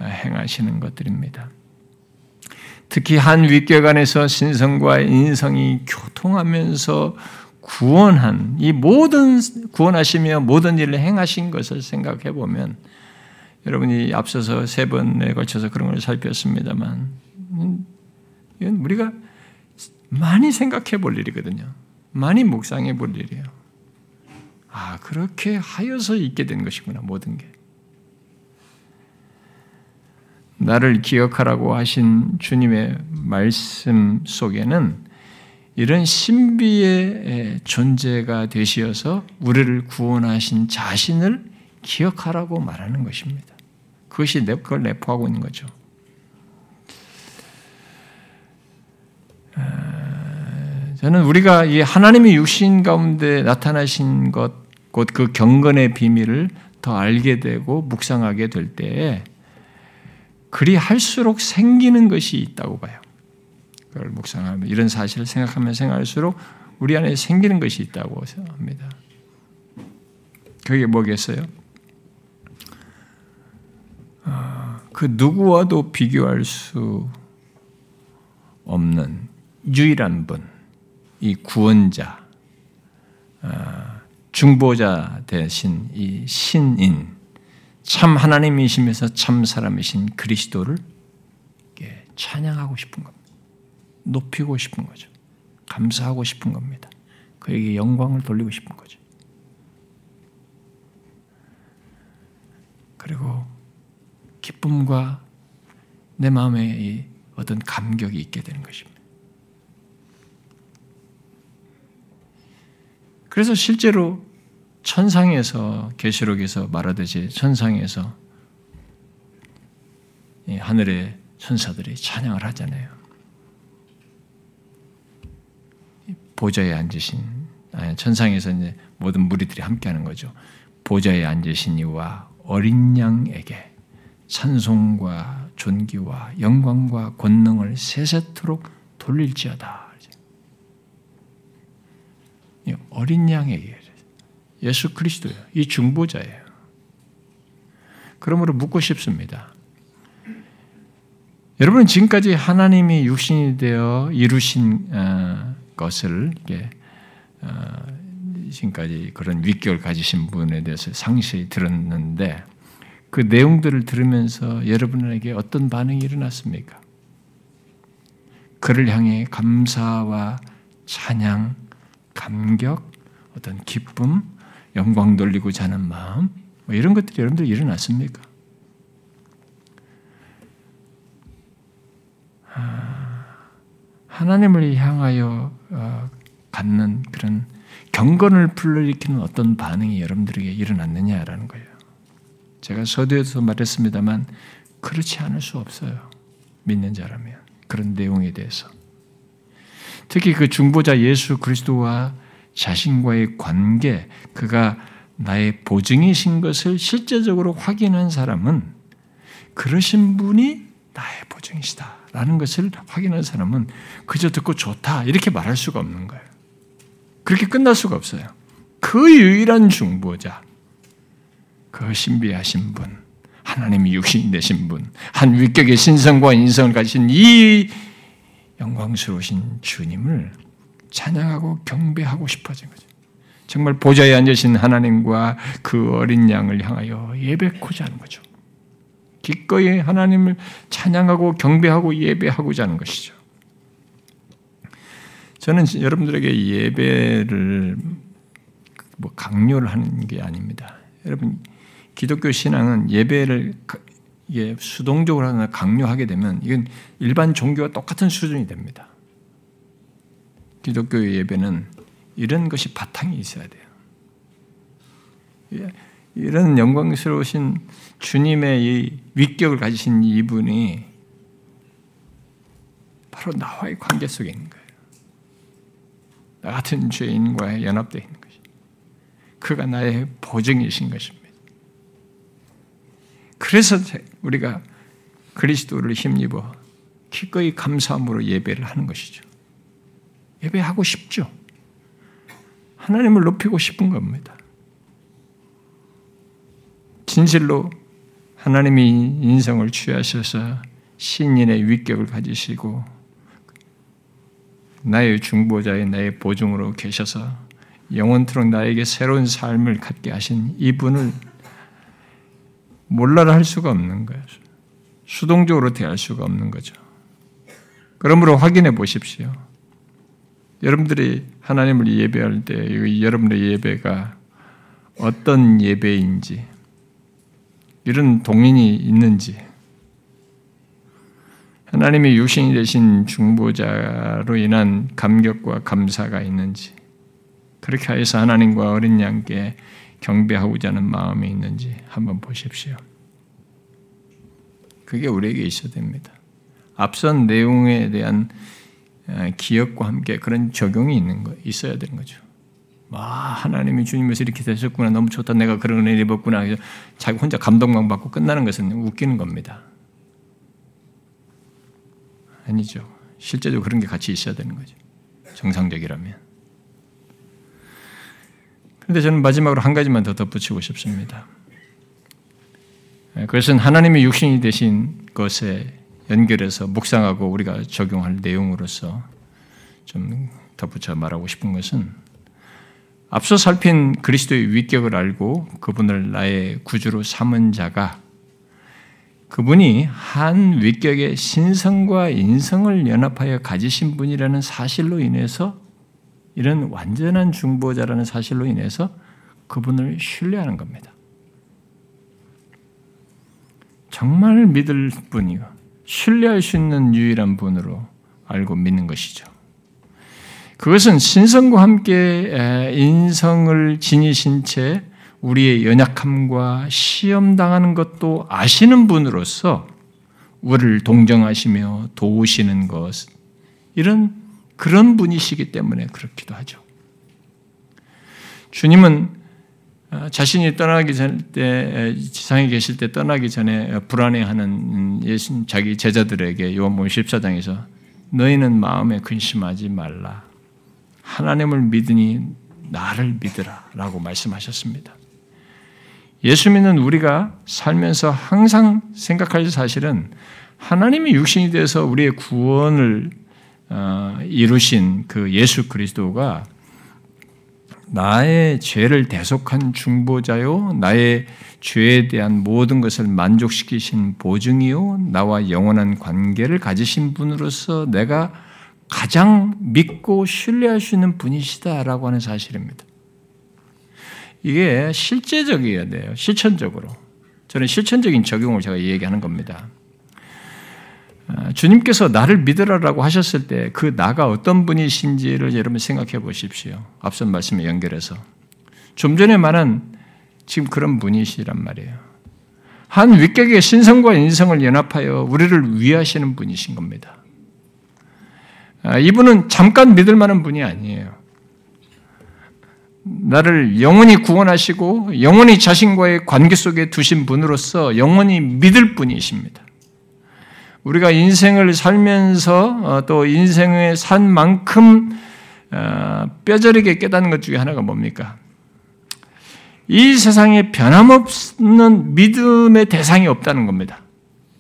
행하시는 것들입니다. 특히 한 윗격 안에서 신성과 인성이 교통하면서 구원한 이 모든 구원하시며 모든 일을 행하신 것을 생각해 보면 여러분이 앞서서 세 번에 걸쳐서 그런 걸 살폈습니다만 이건 우리가 많이 생각해 볼 일이거든요. 많이 묵상해 볼 일이에요. 아, 그렇게 하여서 있게 된 것이구나, 모든 게. 나를 기억하라고 하신 주님의 말씀 속에는 이런 신비의 존재가 되시어서 우리를 구원하신 자신을 기억하라고 말하는 것입니다. 그것이 그걸 내포하고 있는 거죠. 아, 저는 우리가 이 하나님의 육신 가운데 나타나신 것, 곧 그 경건의 비밀을 더 알게 되고 묵상하게 될 때에 그리 할수록 생기는 것이 있다고 봐요. 그걸 묵상하면 이런 사실을 생각하면 생각할수록 우리 안에 생기는 것이 있다고 생각합니다. 그게 뭐겠어요? 아, 그 누구와도 비교할 수 없는 유일한 분, 이 구원자, 아, 중보자 대신 이 신인, 참 하나님이시면서 참 사람이신 그리스도를 찬양하고 싶은 겁니다. 높이고 싶은 거죠. 감사하고 싶은 겁니다. 그에게 영광을 돌리고 싶은 거죠. 그리고 기쁨과 내 마음에 어떤 감격이 있게 되는 것입니다. 그래서 실제로 천상에서 계시록에서 말하듯이 천상에서 하늘의 천사들이 찬양을 하잖아요. 보좌에 앉으신 천상에서 이제 모든 무리들이 함께하는 거죠. 보좌에 앉으신 이와 어린 양에게 찬송과 존귀와 영광과 권능을 세세토록 돌릴지어다. 어린 양에게 예수 그리스도예요. 이 중보자예요. 그러므로 묻고 싶습니다. 여러분은 지금까지 하나님이 육신이 되어 이루신 어, 것을 어, 지금까지 그런 윗결 가지신 분에 대해서 상세히 들었는데 그 내용들을 들으면서 여러분에게 어떤 반응이 일어났습니까?
그를 향해 감사와 찬양, 감격, 어떤 기쁨, 영광 돌리고자 하는 마음, 뭐 이런 것들이 여러분들 일어났습니까? 아, 하나님을 향하여 어, 갖는 그런 경건을 불러일으키는 어떤 반응이 여러분들에게 일어났느냐라는 거예요. 제가 서두에서 말했습니다만 그렇지 않을 수 없어요. 믿는 자라면 그런 내용에 대해서 특히 그 중보자 예수 그리스도와 자신과의 관계, 그가 나의 보증이신 것을 실제적으로 확인한 사람은 그러신 분이 나의 보증이시다라는 것을 확인한 사람은 그저 듣고 좋다 이렇게 말할 수가 없는 거예요. 그렇게 끝날 수가 없어요. 그 유일한 중보자, 그 신비하신 분, 하나님이 육신이 되신 분, 한 위격의 신성과 인성을 가진 이 영광스러우신 주님을 찬양하고 경배하고 싶어진 거죠. 정말 보좌에 앉으신 하나님과 그 어린 양을 향하여 예배코자 하는 거죠. 기꺼이 하나님을 찬양하고 경배하고 예배하고자 하는 것이죠. 저는 여러분들에게 예배를 뭐 강요를 하는 게 아닙니다. 여러분 기독교 신앙은 예배를 이게 수동적으로 하나 강요하게 되면 이건 일반 종교와 똑같은 수준이 됩니다. 기독교의 예배는 이런 것이 바탕이 있어야 돼요. 예, 이런 영광스러우신 주님의 이 위격을 가지신 이분이 바로 나와의 관계 속에 있는 거예요. 나 같은 죄인과 연합되어 있는 것이. 그가 나의 보증이신 것입니다. 그래서 우리가 그리스도를 힘입어 기꺼이 감사함으로 예배를 하는 것이죠. 예배하고 싶죠. 하나님을 높이고 싶은 겁니다. 진실로 하나님이 인성을 취하셔서 신인의 위격을 가지시고 나의 중보자의 나의 보증으로 계셔서 영원토록 나에게 새로운 삶을 갖게 하신 이분을 몰라라 할 수가 없는 거예요. 수동적으로 대할 수가 없는 거죠. 그러므로 확인해 보십시오. 여러분들이 하나님을 예배할 때 여러분의 예배가 어떤 예배인지 이런 동인이 있는지 하나님의 유신이 되신 중보자로 인한 감격과 감사가 있는지 그렇게 하여서 하나님과 어린 양께 경배하고자 하는 마음이 있는지 한번 보십시오. 그게 우리에게 있어야 됩니다. 앞선 내용에 대한 어, 기억과 함께 그런 적용이 있는 거 있어야 되는 거죠. 와 하나님이 주님에서 이렇게 되셨구나 너무 좋다 내가 그런 은혜 입었구나 자기 혼자 감동만 받고 끝나는 것은 웃기는 겁니다. 아니죠. 실제로 그런 게 같이 있어야 되는 거죠. 정상적이라면. 그런데 저는 마지막으로 한 가지만 더 덧붙이고 싶습니다. 예, 그것은 하나님의 육신이 되신 것에 연결해서 묵상하고 우리가 적용할 내용으로서 좀 덧붙여 말하고 싶은 것은 앞서 살핀 그리스도의 위격을 알고 그분을 나의 구주로 삼은 자가 그분이 한 위격의 신성과 인성을 연합하여 가지신 분이라는 사실로 인해서 이런 완전한 중보자라는 사실로 인해서 그분을 신뢰하는 겁니다. 정말 믿을 분이요. 신뢰할 수 있는 유일한 분으로 알고 믿는 것이죠. 그것은 신성과 함께 인성을 지니신 채 우리의 연약함과 시험당하는 것도 아시는 분으로서 우리를 동정하시며 도우시는 것, 이런 그런 분이시기 때문에 그렇기도 하죠. 주님은 어, 자신이 떠나기 전때 지상에 계실 때 떠나기 전에 불안해하는 예수 자기 제자들에게 요한복음 14장에서 너희는 마음에 근심하지 말라. 하나님을 믿으니 나를 믿으라라고 말씀하셨습니다. 예수 믿는 우리가 살면서 항상 생각할 사실은 하나님이 육신이 돼서 우리의 구원을 어, 이루신 그 예수 그리스도가 나의 죄를 대속한 중보자요, 나의 죄에 대한 모든 것을 만족시키신 보증이요, 나와 영원한 관계를 가지신 분으로서 내가 가장 믿고 신뢰할 수 있는 분이시다라고 하는 사실입니다. 이게 실제적이어야 돼요. 실천적으로. 저는 실천적인 적용을 제가 얘기하는 겁니다. 아, 주님께서 나를 믿으라라고 하셨을 때 그 나가 어떤 분이신지를 여러분 생각해 보십시오. 앞선 말씀에 연결해서. 좀 전에 말한 지금 그런 분이시란 말이에요. 한 위격의 신성과 인성을 연합하여 우리를 위하시는 분이신 겁니다. 아, 이분은 잠깐 믿을 만한 분이 아니에요. 나를 영원히 구원하시고 영원히 자신과의 관계 속에 두신 분으로서 영원히 믿을 분이십니다. 우리가 인생을 살면서 어, 또 인생을 산 만큼 어, 뼈저리게 깨닫는 것 중에 하나가 뭡니까? 이 세상에 변함없는 믿음의 대상이 없다는 겁니다.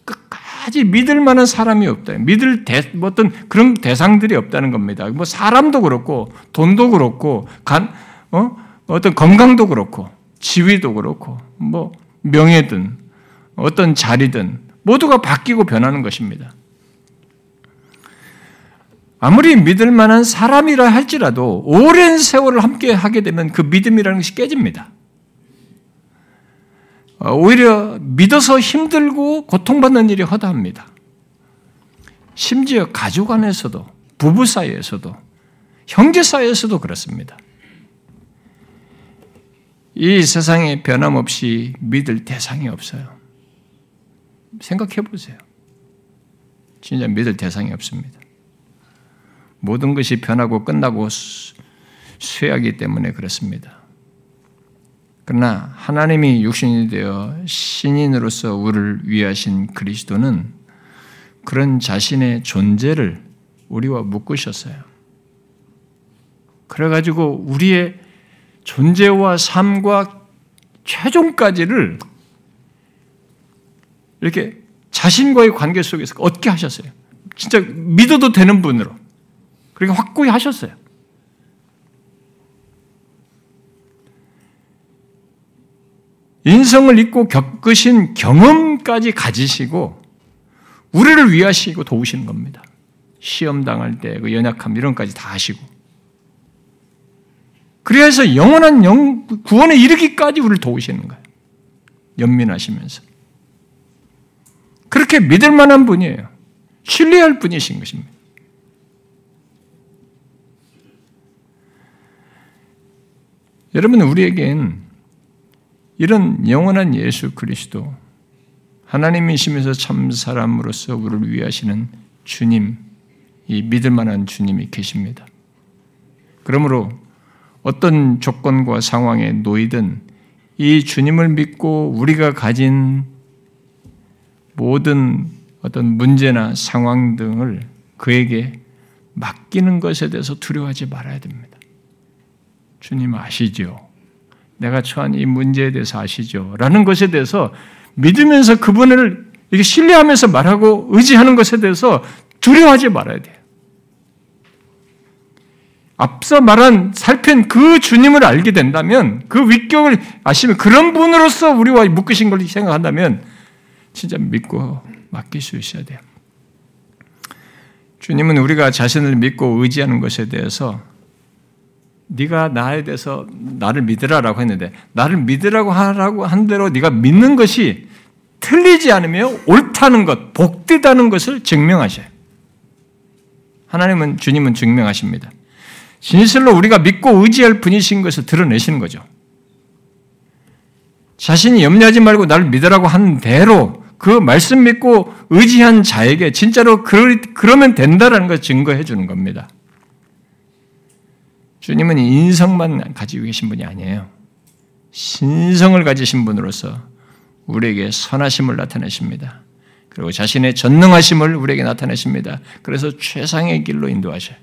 끝까지 믿을 만한 사람이 없다. 믿을 대, 뭐 어떤 그런 대상들이 없다는 겁니다. 뭐 사람도 그렇고 돈도 그렇고 간 어? 어떤 건강도 그렇고 지위도 그렇고 뭐 명예든 어떤 자리든 모두가 바뀌고 변하는 것입니다. 아무리 믿을 만한 사람이라 할지라도 오랜 세월을 함께 하게 되면 그 믿음이라는 것이 깨집니다. 어, 오히려 믿어서 힘들고 고통받는 일이 허다합니다. 심지어 가족 안에서도, 부부 사이에서도, 형제 사이에서도 그렇습니다. 이 세상에 변함없이 믿을 대상이 없어요. 생각해 보세요. 진짜 믿을 대상이 없습니다. 모든 것이 변하고 끝나고 쇠하기 때문에 그렇습니다. 그러나 하나님이 육신이 되어 신인으로서 우리를 위하신 그리스도는 그런 자신의 존재를 우리와 묶으셨어요. 그래가지고 우리의 존재와 삶과 최종까지를 이렇게 자신과의 관계 속에서 얻게 하셨어요. 진짜 믿어도 되는 분으로. 그렇게 확고히 하셨어요. 인성을 잊고 겪으신 경험까지 가지시고 우리를 위하시고 도우시는 겁니다. 시험 당할 때 그 연약함 이런 까지 다 하시고 그래서 영원한 영, 구원에 이르기까지 우리를 도우시는 거예요. 연민하시면서. 그렇게 믿을 만한 분이에요. 신뢰할 분이신 것입니다. 여러분, 우리에겐 이런 영원한 예수 그리스도, 하나님이시면서 참 사람으로서 우리를 위하시는 주님, 이 믿을 만한 주님이 계십니다. 그러므로 어떤 조건과 상황에 놓이든 이 주님을 믿고 우리가 가진 모든 어떤 문제나 상황 등을 그에게 맡기는 것에 대해서 두려워하지 말아야 됩니다. 주님 아시죠? 내가 처한 이 문제에 대해서 아시죠? 라는 것에 대해서 믿으면서 그분을 이렇게 신뢰하면서 말하고 의지하는 것에 대해서 두려워하지 말아야 돼요. 앞서 말한 살핀 그 주님을 알게 된다면 그 위격을 아시면 그런 분으로서 우리와 묶으신 걸 생각한다면 진짜 믿고 맡길 수 있어야 돼요. 주님은 우리가 자신을 믿고 의지하는 것에 대해서 네가 나에 대해서 나를 믿으라라고 했는데 나를 믿으라고 하라고 한 대로 네가 믿는 것이 틀리지 않으며 옳다는 것, 복되다는 것을 증명하셔요. 하나님은 주님은 증명하십니다. 진실로 우리가 믿고 의지할 분이신 것을 드러내시는 거죠. 자신이 염려하지 말고 나를 믿으라고 한 대로 그 말씀 믿고 의지한 자에게 진짜로 그러면 된다라는 걸 증거해 주는 겁니다. 주님은 인성만 가지고 계신 분이 아니에요. 신성을 가지신 분으로서 우리에게 선하심을 나타내십니다. 그리고 자신의 전능하심을 우리에게 나타내십니다. 그래서 최상의 길로 인도하셔요.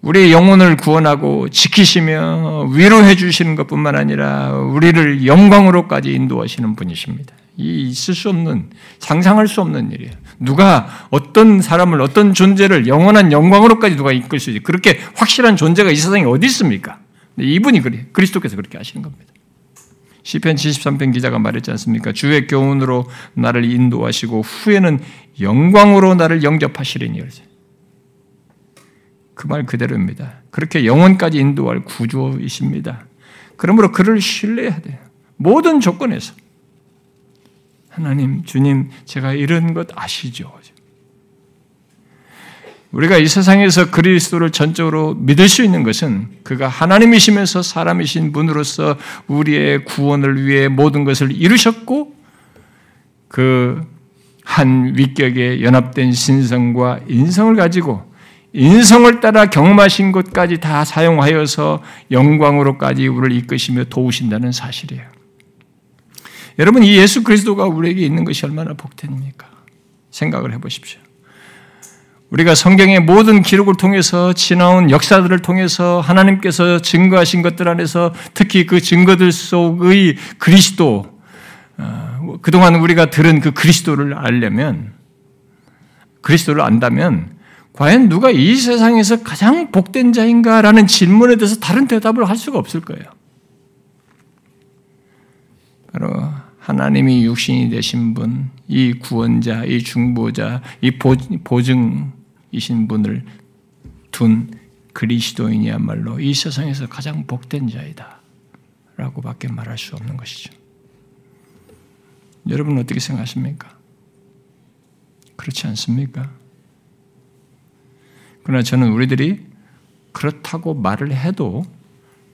우리의 영혼을 구원하고 지키시며 위로해 주시는 것뿐만 아니라 우리를 영광으로까지 인도하시는 분이십니다. 이 있을 수 없는 상상할 수 없는 일이에요. 누가 어떤 사람을 어떤 존재를 영원한 영광으로까지 누가 이끌 수 있지? 그렇게 확실한 존재가 이 세상에 어디 있습니까? 이분이 그래 그리스도께서 그렇게 하시는 겁니다. 시편 73편 기자가 말했지 않습니까? 주의 교훈으로 나를 인도하시고 후에는 영광으로 나를 영접하시리니 그 말 그대로입니다. 그렇게 영혼까지 인도할 구주이십니다. 그러므로 그를 신뢰해야 돼요. 모든 조건에서. 하나님, 주님, 제가 이런 것 아시죠? 우리가 이 세상에서 그리스도를 전적으로 믿을 수 있는 것은 그가 하나님이시면서 사람이신 분으로서 우리의 구원을 위해 모든 것을 이루셨고 그 한 위격에 연합된 신성과 인성을 가지고 인성을 따라 경험하신 것까지 다 사용하여서 영광으로까지 우리를 이끄시며 도우신다는 사실이에요. 여러분 이 예수 그리스도가 우리에게 있는 것이 얼마나 복된입니까? 생각을 해보십시오. 우리가 성경의 모든 기록을 통해서 지나온 역사들을 통해서 하나님께서 증거하신 것들 안에서 특히 그 증거들 속의 그리스도, 어, 그동안 우리가 들은 그 그리스도를 알려면, 그리스도를 안다면, 과연 누가 이 세상에서 가장 복된 자인가라는 질문에 대해서 다른 대답을 할 수가 없을 거예요. 바로 하나님이 육신이 되신 분, 이 구원자, 이 중보자, 이 보증이신 분을 둔 그리스도인이야말로 이 세상에서 가장 복된 자이다. 라고 밖에 말할 수 없는 것이죠. 여러분 어떻게 생각하십니까? 그렇지 않습니까? 그러나 저는 우리들이 그렇다고 말을 해도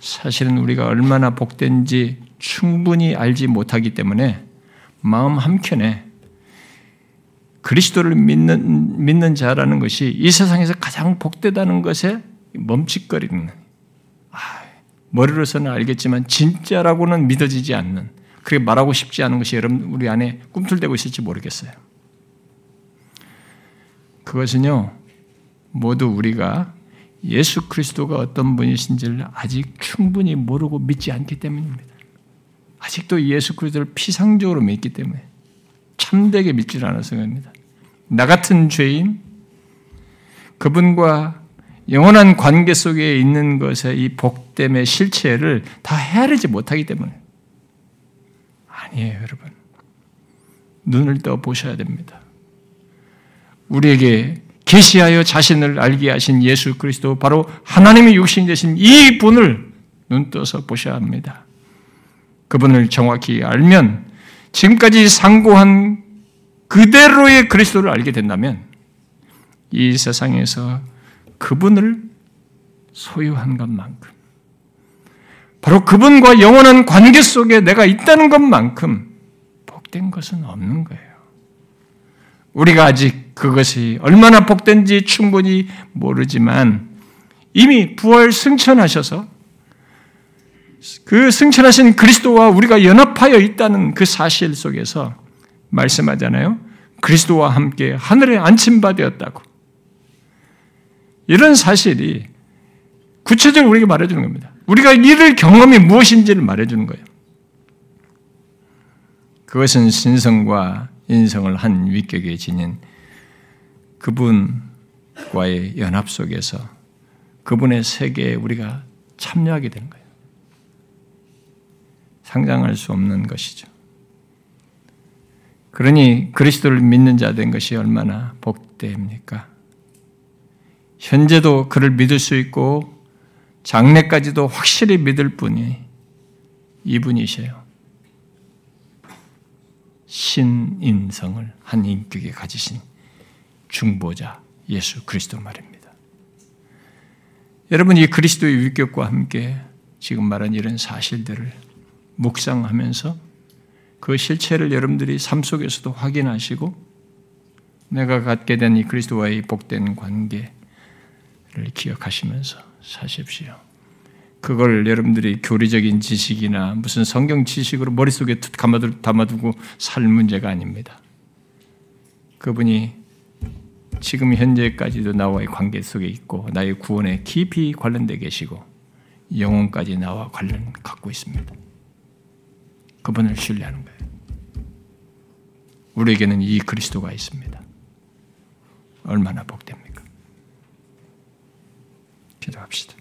사실은 우리가 얼마나 복된지 충분히 알지 못하기 때문에 마음 한켠에 그리스도를 믿는, 믿는 자라는 것이 이 세상에서 가장 복되다는 것에 멈칫거리는, 아, 머리로서는 알겠지만 진짜라고는 믿어지지 않는, 그렇게 말하고 싶지 않은 것이 여러분 우리 안에 꿈틀대고 있을지 모르겠어요. 그것은요, 모두 우리가 예수 그리스도가 어떤 분이신지를 아직 충분히 모르고 믿지 않기 때문입니다. 아직도 예수 그리스도를 피상적으로 믿기 때문에 참되게 믿지 않아서 그럽니다. 나 같은 죄인, 그분과 영원한 관계 속에 있는 것의 이 복됨의 실체를 다 헤아리지 못하기 때문에 아니에요, 여러분. 눈을 떠 보셔야 됩니다. 우리에게 계시하여 자신을 알게 하신 예수 그리스도 바로 하나님의 육신이 되신 이 분을 눈 떠서 보셔야 합니다. 그분을 정확히 알면 지금까지 상고한 그대로의 그리스도를 알게 된다면 이 세상에서 그분을 소유한 것만큼 바로 그분과 영원한 관계 속에 내가 있다는 것만큼 복된 것은 없는 거예요. 우리가 아직 그것이 얼마나 복된지 충분히 모르지만 이미 부활 승천하셔서 그 승천하신 그리스도와 우리가 연합하여 있다는 그 사실 속에서 말씀하잖아요. 그리스도와 함께 하늘에 안침받았다고. 이런 사실이 구체적으로 우리에게 말해주는 겁니다. 우리가 이를 경험이 무엇인지를 말해주는 거예요. 그것은 신성과 인성을 한 위격에 지닌 그분과의 연합 속에서 그분의 세계에 우리가 참여하게 되는 거예요. 상상할 수 없는 것이죠. 그러니 그리스도를 믿는 자 된 것이 얼마나 복됩니까? 현재도 그를 믿을 수 있고 장래까지도 확실히 믿을 분이 이분이셔요. 신인성을 한 인격에 가지신 중보자 예수 그리스도 말입니다. 여러분 이 그리스도의 위격과 함께 지금 말한 이런 사실들을 묵상하면서 그 실체를 여러분들이 삶 속에서도 확인하시고 내가 갖게 된 이 그리스도와의 복된 관계를 기억하시면서 사십시오. 그걸 여러분들이 교리적인 지식이나 무슨 성경 지식으로 머릿속에 담아두고 살 문제가 아닙니다. 그분이 지금 현재까지도 나와의 관계 속에 있고 나의 구원에 깊이 관련되 계시고 영혼까지 나와 관련 갖고 있습니다. 그분을 신뢰하는 거예요. 우리에게는 이 그리스도가 있습니다. 얼마나 복됩니까? 기도합시다.